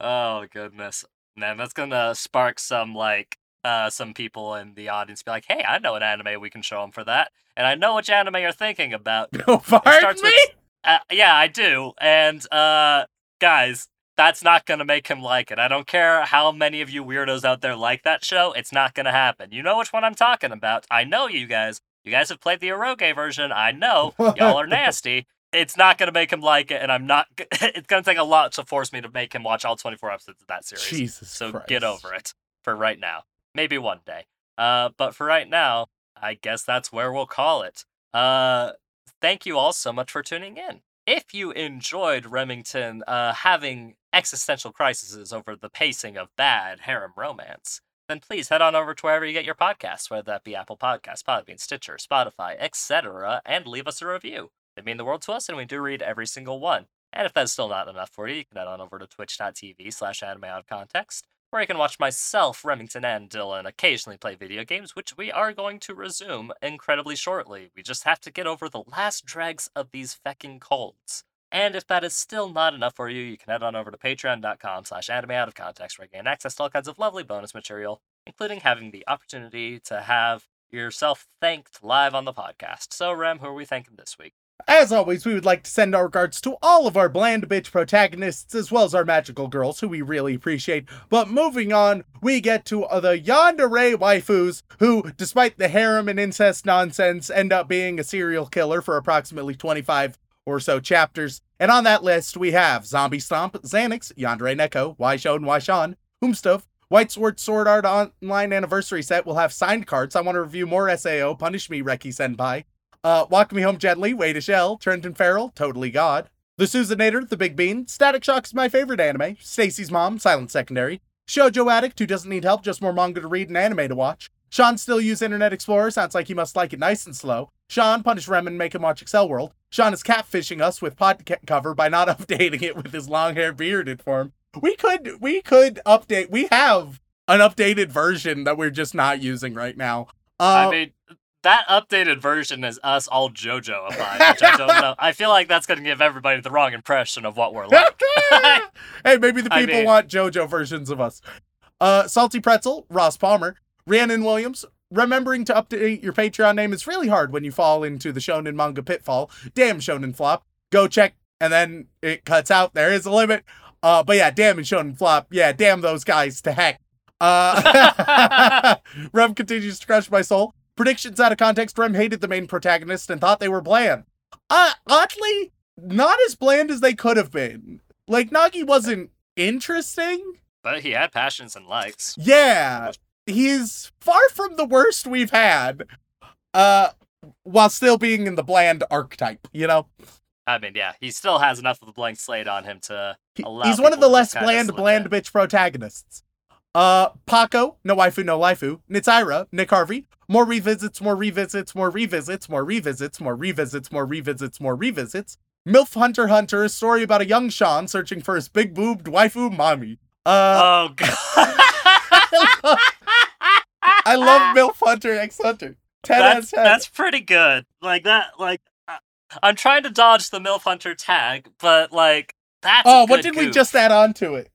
Oh goodness, man, that's gonna spark some like uh some people in the audience be like, "Hey, I know an anime we can show them for that," and I know which anime you're thinking about. [laughs] No, pardon me. with- Uh, yeah, I do, and uh, guys, that's not gonna make him like it. I don't care how many of you weirdos out there like that show. It's not gonna happen. You know which one I'm talking about. I know you guys. You guys have played the eroge version. I know [laughs] y'all are nasty. It's not gonna make him like it, and I'm not. [laughs] It's gonna take a lot to force me to make him watch all 24 episodes of that series. Jesus So Christ. get over it for right now. Maybe one day. Uh, but for right now, I guess that's where we'll call it. Uh, thank you all so much for tuning in. If you enjoyed Remington uh, having existential crises over the pacing of bad harem romance, then please head on over to wherever you get your podcasts, whether that be Apple Podcasts, Podbean, Stitcher, Spotify, etc., and leave us a review. They mean the world to us, and we do read every single one. And if that's still not enough for you, you can head on over to twitch.tv slash anime out context, where you can watch myself, Remington, and Dylan occasionally play video games, which we are going to resume incredibly shortly. We just have to get over the last dregs of these fecking colds. And if that is still not enough for you, you can head on over to patreon.com slash anime out of context, where you gain access to all kinds of lovely bonus material, including having the opportunity to have yourself thanked live on the podcast. So, Rem, who are we thanking this week? As always, we would like to send our regards to all of our bland bitch protagonists as well as our magical girls, who we really appreciate. But moving on, we get to uh, the yandere waifus, who, despite the harem and incest nonsense, end up being a serial killer for approximately 25 or so chapters. And on that list, we have Zombie Stomp, Xanax, Yandere Neko, Waishon, Waishon, Humstove, White Sword Sword Art Online Anniversary Set will have signed cards. I want to review more SAO, Punish Me, Reki Senpai. Uh, Walk Me Home Gently, Way to Shell, Trenton Farrell, Totally God. The Susanator, The Big Bean, Static Shock is my favorite anime, Stacy's Mom, Silent Secondary, Shoujo Addict, who doesn't need help, just more manga to read and anime to watch. Sean still use Internet Explorer, sounds like he must like it nice and slow. Sean, punish Rem and make him watch Accel World. Sean is catfishing us with podcast cover by not [laughs] updating it with his long hair bearded form. We could, we could update, we have an updated version that we're just not using right now. Uh, I mean, that updated version is us all JoJo which I don't know. I feel like that's going to give everybody the wrong impression of what we're [laughs] like. [laughs] hey, maybe the I people mean- want JoJo versions of us. Uh, Salty Pretzel, Ross Palmer, Rhiannon Williams. Remembering to update your Patreon name is really hard when you fall into the shonen manga pitfall. Damn shonen flop. Go check, and then it cuts out. There is a limit. Uh, but yeah, damn and shonen flop. Yeah, damn those guys to heck. Uh, [laughs] Rem continues to crush my soul. Predictions out of context. Rem hated the main protagonist and thought they were bland. Uh, oddly, not as bland as they could have been. Like Nagi wasn't interesting. But he had passions and likes. Yeah, he's far from the worst we've had. Uh, while still being in the bland archetype, you know. I mean, yeah, he still has enough of a blank slate on him to allow. he's one of the less bland, bland in. bitch protagonists. Uh, Paco, no waifu, no waifu. Nitsaira, Nick Harvey. More revisits, more revisits, more revisits, more revisits, more revisits, more revisits, more revisits. MILF Hunter Hunter, a story about a young Sean searching for his big boobed waifu mommy. Uh, oh god. [laughs] I love [laughs] MILF Hunter X Hunter. 10 out of that's 10. that's pretty good. Like that. Like uh, I'm trying to dodge the MILF Hunter tag, but like that's. a Oh, what did we just add on to it?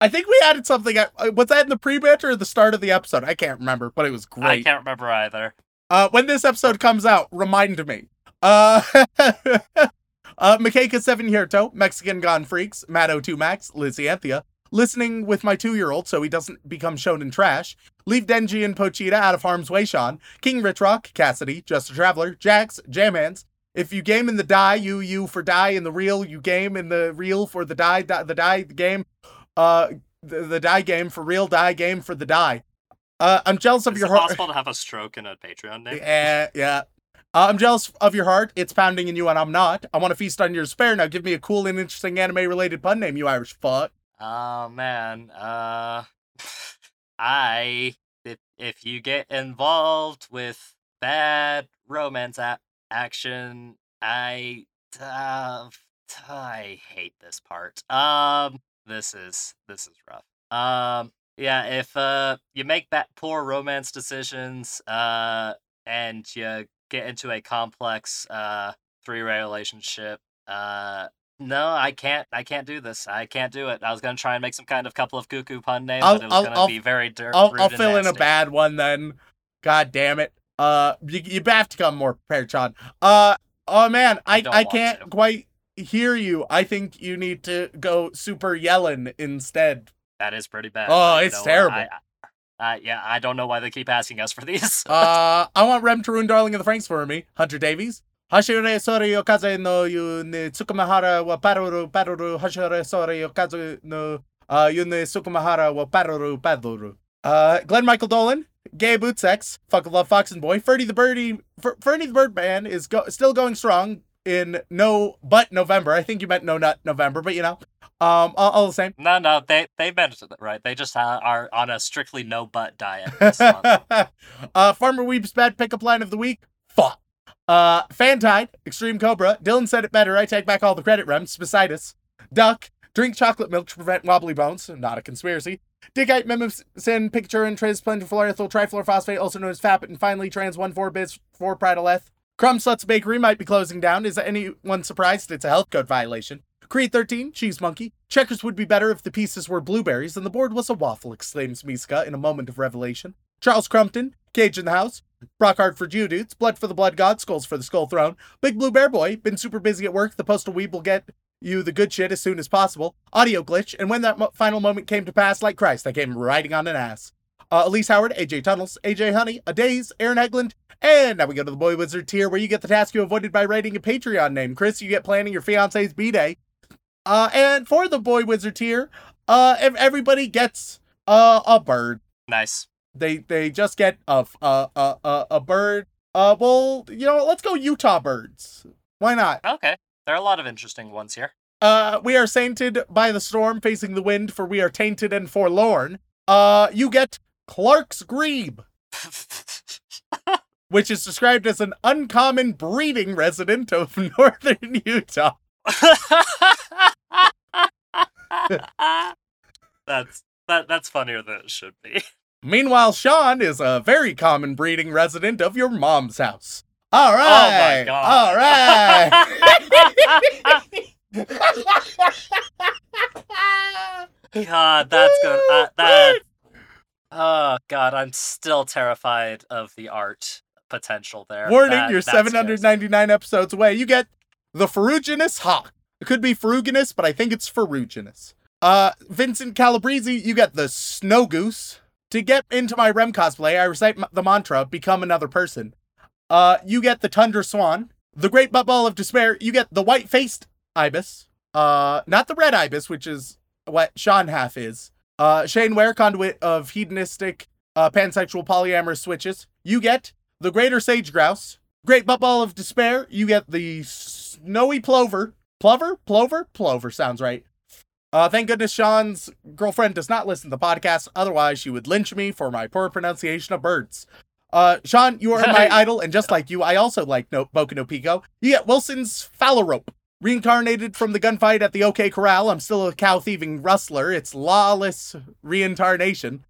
I think we added something. uh, Was that in the pre-banter or the start of the episode? I can't remember, but it was great. I can't remember either. Uh, when this episode comes out, remind me. Uh, [laughs] uh, Makeka Seven Hirto, Mexican Gone Freaks, Matt02 Max, Lizzie Anthea, listening with my two-year-old so he doesn't become shonen trash. Leave Denji and Pochita out of harm's way, Sean. King Rich Rock, Cassidy, Just a Traveler, Jax, Jamhands. If you game in the die, you you for die in the real, you game in the real for the die, die the die the game, uh, the, the die game for real, die game for the die. Uh, I'm jealous of Is your it heart. possible to have a stroke in a Patreon name? Yeah, yeah. Uh, I'm jealous of your heart. It's pounding in you, and I'm not. I want to feast on your despair. Now give me a cool and interesting anime-related pun name, you Irish fuck. Oh man, uh, [laughs] I if if you get involved with bad romance a- action, I uh, I hate this part. Um, this is this is rough. Um, yeah, if uh you make that poor romance decisions, uh, and you get into a complex uh three-way relationship, uh no, I can't. I can't do this. I can't do it. I was gonna try and make some kind of couple of cuckoo pun names, I'll- but it was I'll- gonna I'll- be very dirt. I'll, I'll fill in a bad one then. God damn it. Uh, you, you have to come more prepared, Sean. Uh, oh man, I, don't I can't to. quite hear you. I think you need to go super yelling instead. That is pretty bad. Oh, but you it's know terrible. I, I, yeah, I don't know why they keep asking us for these. [laughs] Uh, I want Rem to ruin Darling of the Franxx for me. Hunter Davies. Hashire sori okaze no yu ne tsukumahara wa paruru paruru hashire sori okaze no uh yu ne tsukumahara wa paruru paruru. Uh, Glenn Michael Dolan, Gay Bootsex, Fuck Love Fox and Boy, Ferdy the Birdie, Fer- Ferdy the Birdman is go- still going strong in no but November. I think you meant no nut November, but you know, um, all, all the same. no, no, they they meant it right. They just uh, are on a strictly no butt diet. [laughs] Uh, Farmer Weep's bad pickup line of the week. Fuck. Uh, Fantide, Extreme Cobra. Dylan said it better. I take back all the credit. Rems. Besides, Duck. Drink chocolate milk to prevent wobbly bones. Not a conspiracy. Digite Mimicin, Picture and Transplantifluorethyl Trifluorophosphate, also known as FAP, and finally Trans 1,4 Bis 4 Pridoleth. Crumb Sluts Bakery might be closing down. Is anyone surprised? It's a health code violation. Creed 13, Cheese Monkey. Checkers would be better if the pieces were blueberries and the board was a waffle, exclaims Miska in a moment of revelation. Charles Crumpton, Cage in the House. Brockhart for Jew dudes, Blood for the Blood God, Skulls for the Skull Throne. Big Blue Bear Boy, been super busy at work. The Postal Weeb will get you the good shit as soon as possible. Audio glitch, and when that mo- final moment came to pass, like Christ, I came riding on an ass. Uh, Elise Howard, AJ Tunnels, AJ Honey, A Days, Aaron Eglund, and now we go to the Boy Wizard tier where you get the task you avoided by writing a Patreon name. Chris, you get planning your fiance's B day. Uh, and for the Boy Wizard tier, uh, everybody gets uh, a bird. nice. They they just get a a a, a bird. Uh, well, you know, let's go Utah birds. Why not? Okay, there are a lot of interesting ones here. Uh, we are sainted by the storm, facing the wind, for we are tainted and forlorn. Uh, you get Clark's Grebe, [laughs] which is described as an uncommon breeding resident of [laughs] northern Utah. that's that that's funnier than it should be. Meanwhile, Sean is a very common breeding resident of your mom's house. All right. Oh my god. All right. [laughs] God, that's good. Uh, that. Oh God, I'm still terrified of the art potential there. Warning, That- you're that scares me. 799 episodes away. You get the Ferruginous Hawk. It could be Ferruginous, but I think it's Ferruginous. Uh, Vincent Calabrese, you get the Snow Goose. To get into my Rem cosplay, I recite m- the mantra, become another person. Uh, you get the Tundra Swan. The Great Butt Ball of Despair, you get the White Faced Ibis. Uh, not the Red Ibis, which is what Sean Half is. Uh, Shane Ware, conduit of hedonistic, uh, pansexual polyamorous switches. You get the Greater Sage Grouse. Great Butt Ball of Despair, you get the Snowy Plover. Plover? Plover? Plover sounds right. Uh, thank goodness Sean's girlfriend does not listen to the podcast. Otherwise, she would lynch me for my poor pronunciation of birds. Uh, Sean, you are my idol, and just like you, I also like no- Boku no Pico. You get Wilson's Phalarope. Reincarnated from the gunfight at the OK Corral, I'm still a cow thieving rustler. It's lawless reincarnation.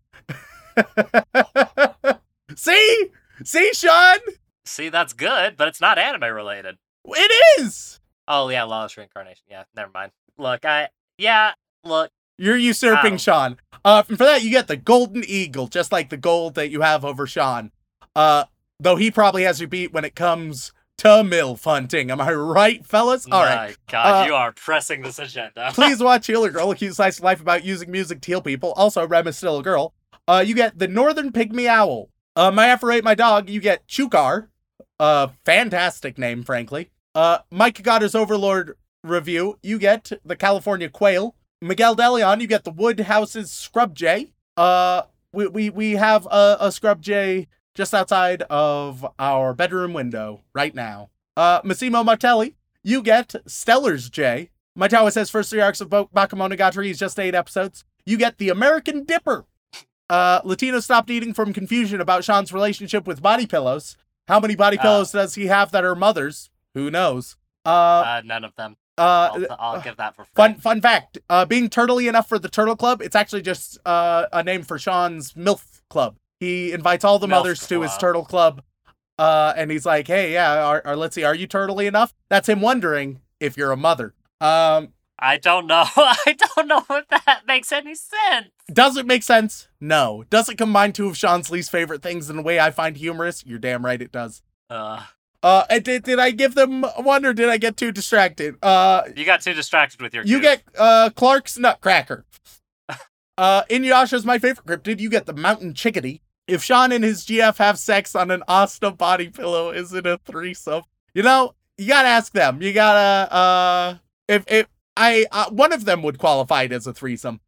[laughs] See? See, Sean? See, that's good, but it's not anime related. It is! Oh yeah, lawless reincarnation. Yeah, never mind. Look, I yeah, look. You're usurping Ow. Sean. Uh, and for that, you get the golden eagle, just like the gold that you have over Sean. Uh, though he probably has you beat when it comes to MILF hunting. Am I right, fellas? All right. My God, Uh, you are pressing this agenda. [laughs] Please watch Healer Girl, a cute slice of life about using music to heal people. Also, Rem is still a girl. Uh, you get the Northern Pygmy Owl. Uh, my after my dog, you get Chukar. Uh, fantastic name, frankly. Uh, Mike got his Overlord review. You get the California Quail. Miguel Deleon, you get the Woodhouse's Scrub Jay. Uh, we, we, we have a, a Scrub Jay just outside of our bedroom window right now. Uh, Massimo Martelli, you get Steller's Jay. My Tower says first three arcs of Bo- Bakemonogatari is just eight episodes. You get the American Dipper. Uh, Latino stopped eating from confusion about Sean's relationship with body pillows. How many body Oh. pillows does he have that are mothers? Who knows? Uh, Uh, none of them. uh, I'll, I'll give that for free. Fun fun fact. Uh being turtly enough for the Turtle Club, it's actually just uh a name for Sean's MILF Club. He invites all the MILF mothers to his Turtle Club. Uh and he's like, "Hey, yeah, are, are, let's see, are you turtly enough?" That's him wondering if you're a mother. Um I don't know. [laughs] I don't know if that makes any sense. does it make sense? No. Does it combine two of Sean's least favorite things in a way I find humorous? You're damn right it does. Uh, Uh and did, did I give them one or did I get too distracted? Uh you got too distracted with your. You goof. get uh Clark's Nutcracker. [laughs] uh Inuyasha's my favorite cryptid. You get the Mountain Chickadee. If Sean and his GF have sex on an Asta body pillow, is it a threesome? You know, you gotta ask them. You gotta uh if if I uh, one of them would qualify it as a threesome.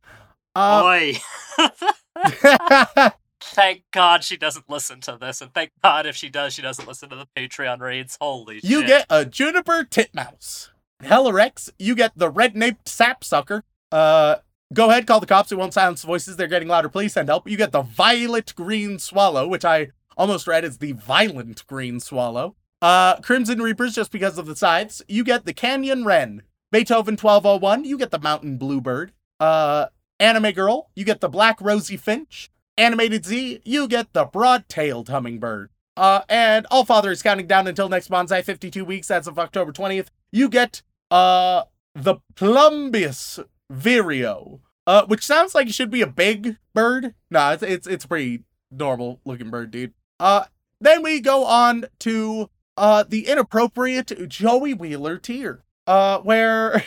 Uh, Oi. [laughs] thank God she doesn't listen to this, and thank God if she does, she doesn't listen to the Patreon reads. Holy shit. you shit! get a Juniper Titmouse. Hellarex, you get the red naped sapsucker. Uh go ahead, call the cops. It won't silence the voices. They're getting louder. Please send help. You get the violet green swallow, which I almost read as the violent green swallow. Uh Crimson Reapers, just because of the sides. You get the Canyon Wren. Beethoven 1201, you get the Mountain Bluebird. Uh Anime Girl, you get the Black Rosy Finch. Animated Z, you get the broad-tailed hummingbird. Uh, and All Father is counting down until next Bonsai, 52 weeks as of October 20th. You get, uh, the Plumbeous Vireo, uh, which sounds like it should be a big bird. No, it's, it's, it's a pretty normal looking bird, dude. Uh, then we go on to, uh, the inappropriate Joey Wheeler tier, uh, where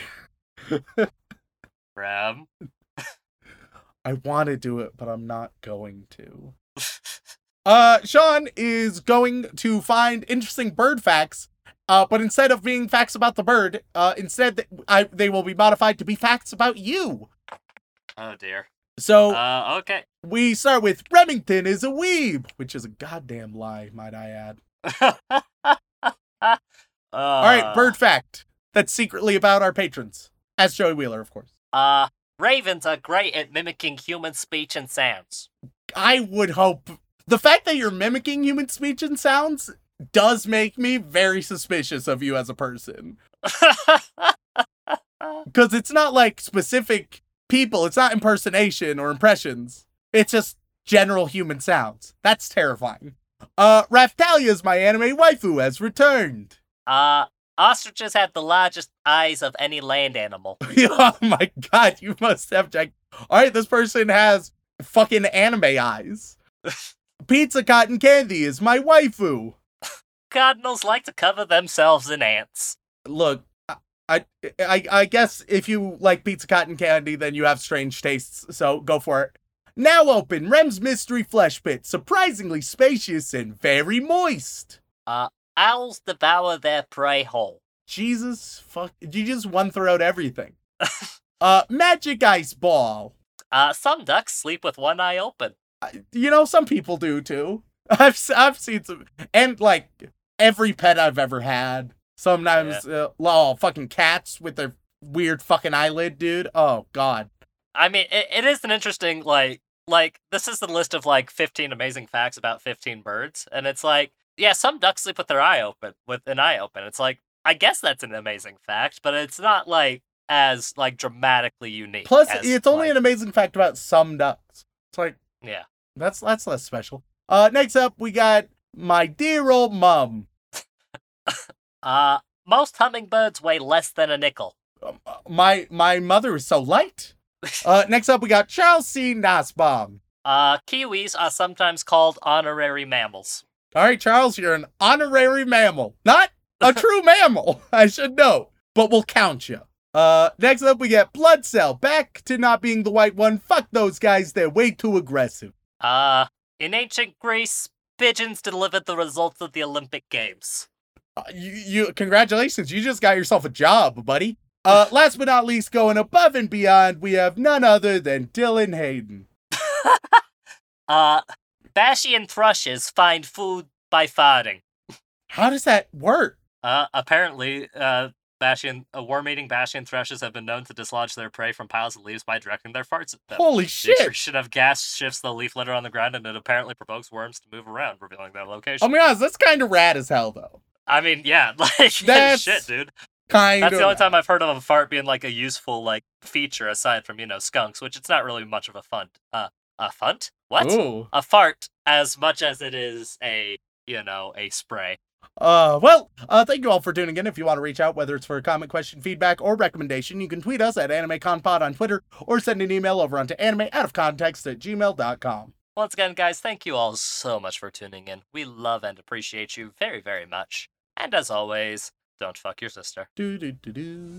Rem. [laughs] I want to do it, but I'm not going to. [laughs] Uh, Sean is going to find interesting bird facts, uh, but instead of being facts about the bird, uh, instead th- I, they will be modified to be facts about you. Oh dear. So Uh, okay. we start with Remington is a weeb, which is a goddamn lie, might I add. uh, [laughs] All right, bird fact that's secretly about our patrons, as Joey Wheeler, of course. Uh, ravens are great at mimicking human speech and sounds. I would hope the fact that you're mimicking human speech and sounds does make me very suspicious of you as a person. [laughs] Because it's not like specific people, it's not impersonation or impressions. It's just general human sounds. That's terrifying. Uh, Raphtalia's my anime waifu has returned. uh, ostriches have the largest eyes of any land animal. [laughs] oh my god, you must have checked. Alright, this person has fucking anime eyes. [laughs] Pizza Cotton Candy is my waifu. Cardinals like to cover themselves in ants. look I, I i guess if you like pizza cotton candy then you have strange tastes so go for it now open rem's mystery flesh pit surprisingly spacious and very moist Uh, owls devour their prey whole. jesus fuck you just one throughout everything [laughs] uh magic ice ball Uh, some ducks sleep with one eye open. You know some people do too [laughs] i've i've seen some and like every pet i've ever had sometimes uh, oh, fucking cats with their weird fucking eyelid, dude. Oh god. I mean, it, it is an interesting like like this is the list of like 15 amazing facts about 15 birds, and it's like yeah, some ducks sleep with their eye open with an eye open. It's like I guess that's an amazing fact, but it's not like as like dramatically unique. Plus, as, it's only like- an amazing fact about some ducks. It's like yeah. that's that's less special. Uh, next up we got my dear old mum. Uh, most hummingbirds weigh less than a nickel. Um, uh, my my mother is so light. [laughs] Uh, next up we got Charles C. Nussbaum. Uh, kiwis are sometimes called honorary mammals. All right, Charles, you're an honorary mammal, not a [laughs] true mammal. [laughs] I should know, but we'll count you. Uh, next up we get Blood Cell. Back to not being the white one. Fuck those guys. They're way too aggressive. Uh, in ancient Greece, pigeons delivered the results of the Olympic Games. Uh, you, you, congratulations. You just got yourself a job, buddy. Uh, [laughs] last but not least, going above and beyond, we have none other than Dylan Hayden. [laughs] Uh, Bassian thrushes find food by farting. How does that work? Uh, apparently, uh, Bassian, uh, worm-eating Bassian thrushes have been known to dislodge their prey from piles of leaves by directing their farts at them. Holy The shit! excretion of gas shifts the leaf litter on the ground, and it apparently provokes worms to move around, revealing their location. Oh my be honest, that's kind of rad as hell, though. I mean, yeah, [laughs] like That's shit, dude. Kind That's of. the only time I've heard of a fart being like a useful like feature aside from you know skunks, which it's not really much of a fun. Uh, a funt? What? Ooh. A fart as much as it is a you know a spray. Uh, well, uh, thank you all for tuning in. If you want to reach out, whether it's for a comment, question, feedback, or recommendation, you can tweet us at AnimeConPod on Twitter or send an email over onto anime out of context at gmail.com. Once again, guys, thank you all so much for tuning in. We love and appreciate you very, very much. And as always, don't fuck your sister. Do, do, do, do.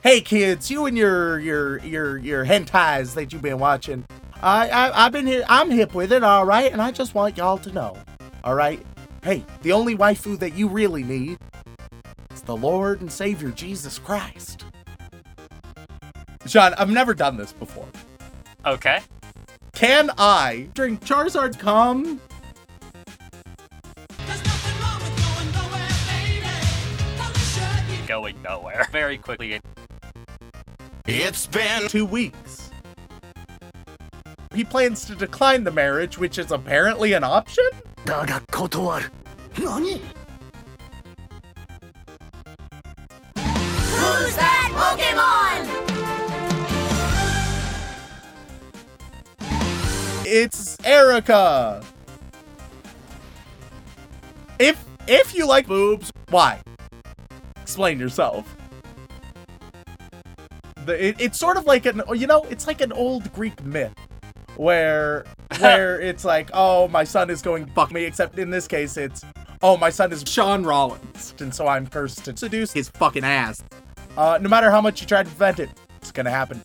Hey kids, you and your your your your hentais that you've been watching. I, I I've been here. I'm hip with it, all right, and I just want y'all to know, all right. Hey, the only waifu that you really need is the Lord and Savior Jesus Christ. Sean, I've never done this before. Okay. Can I drink Charizard's cum? Going nowhere, going nowhere. [laughs] Very quickly. It's been two weeks. He plans to decline the marriage, which is apparently an option? Who's that Pokemon? It's Erika. If if you like boobs, why? Explain yourself. The, it, it's sort of like an you know it's like an old Greek myth where [laughs] where it's like oh my son is going fuck me except in this case it's oh my son is Sean Rollins and so I'm cursed to seduce his fucking ass. Uh, no matter how much you try to prevent it, it's gonna happen.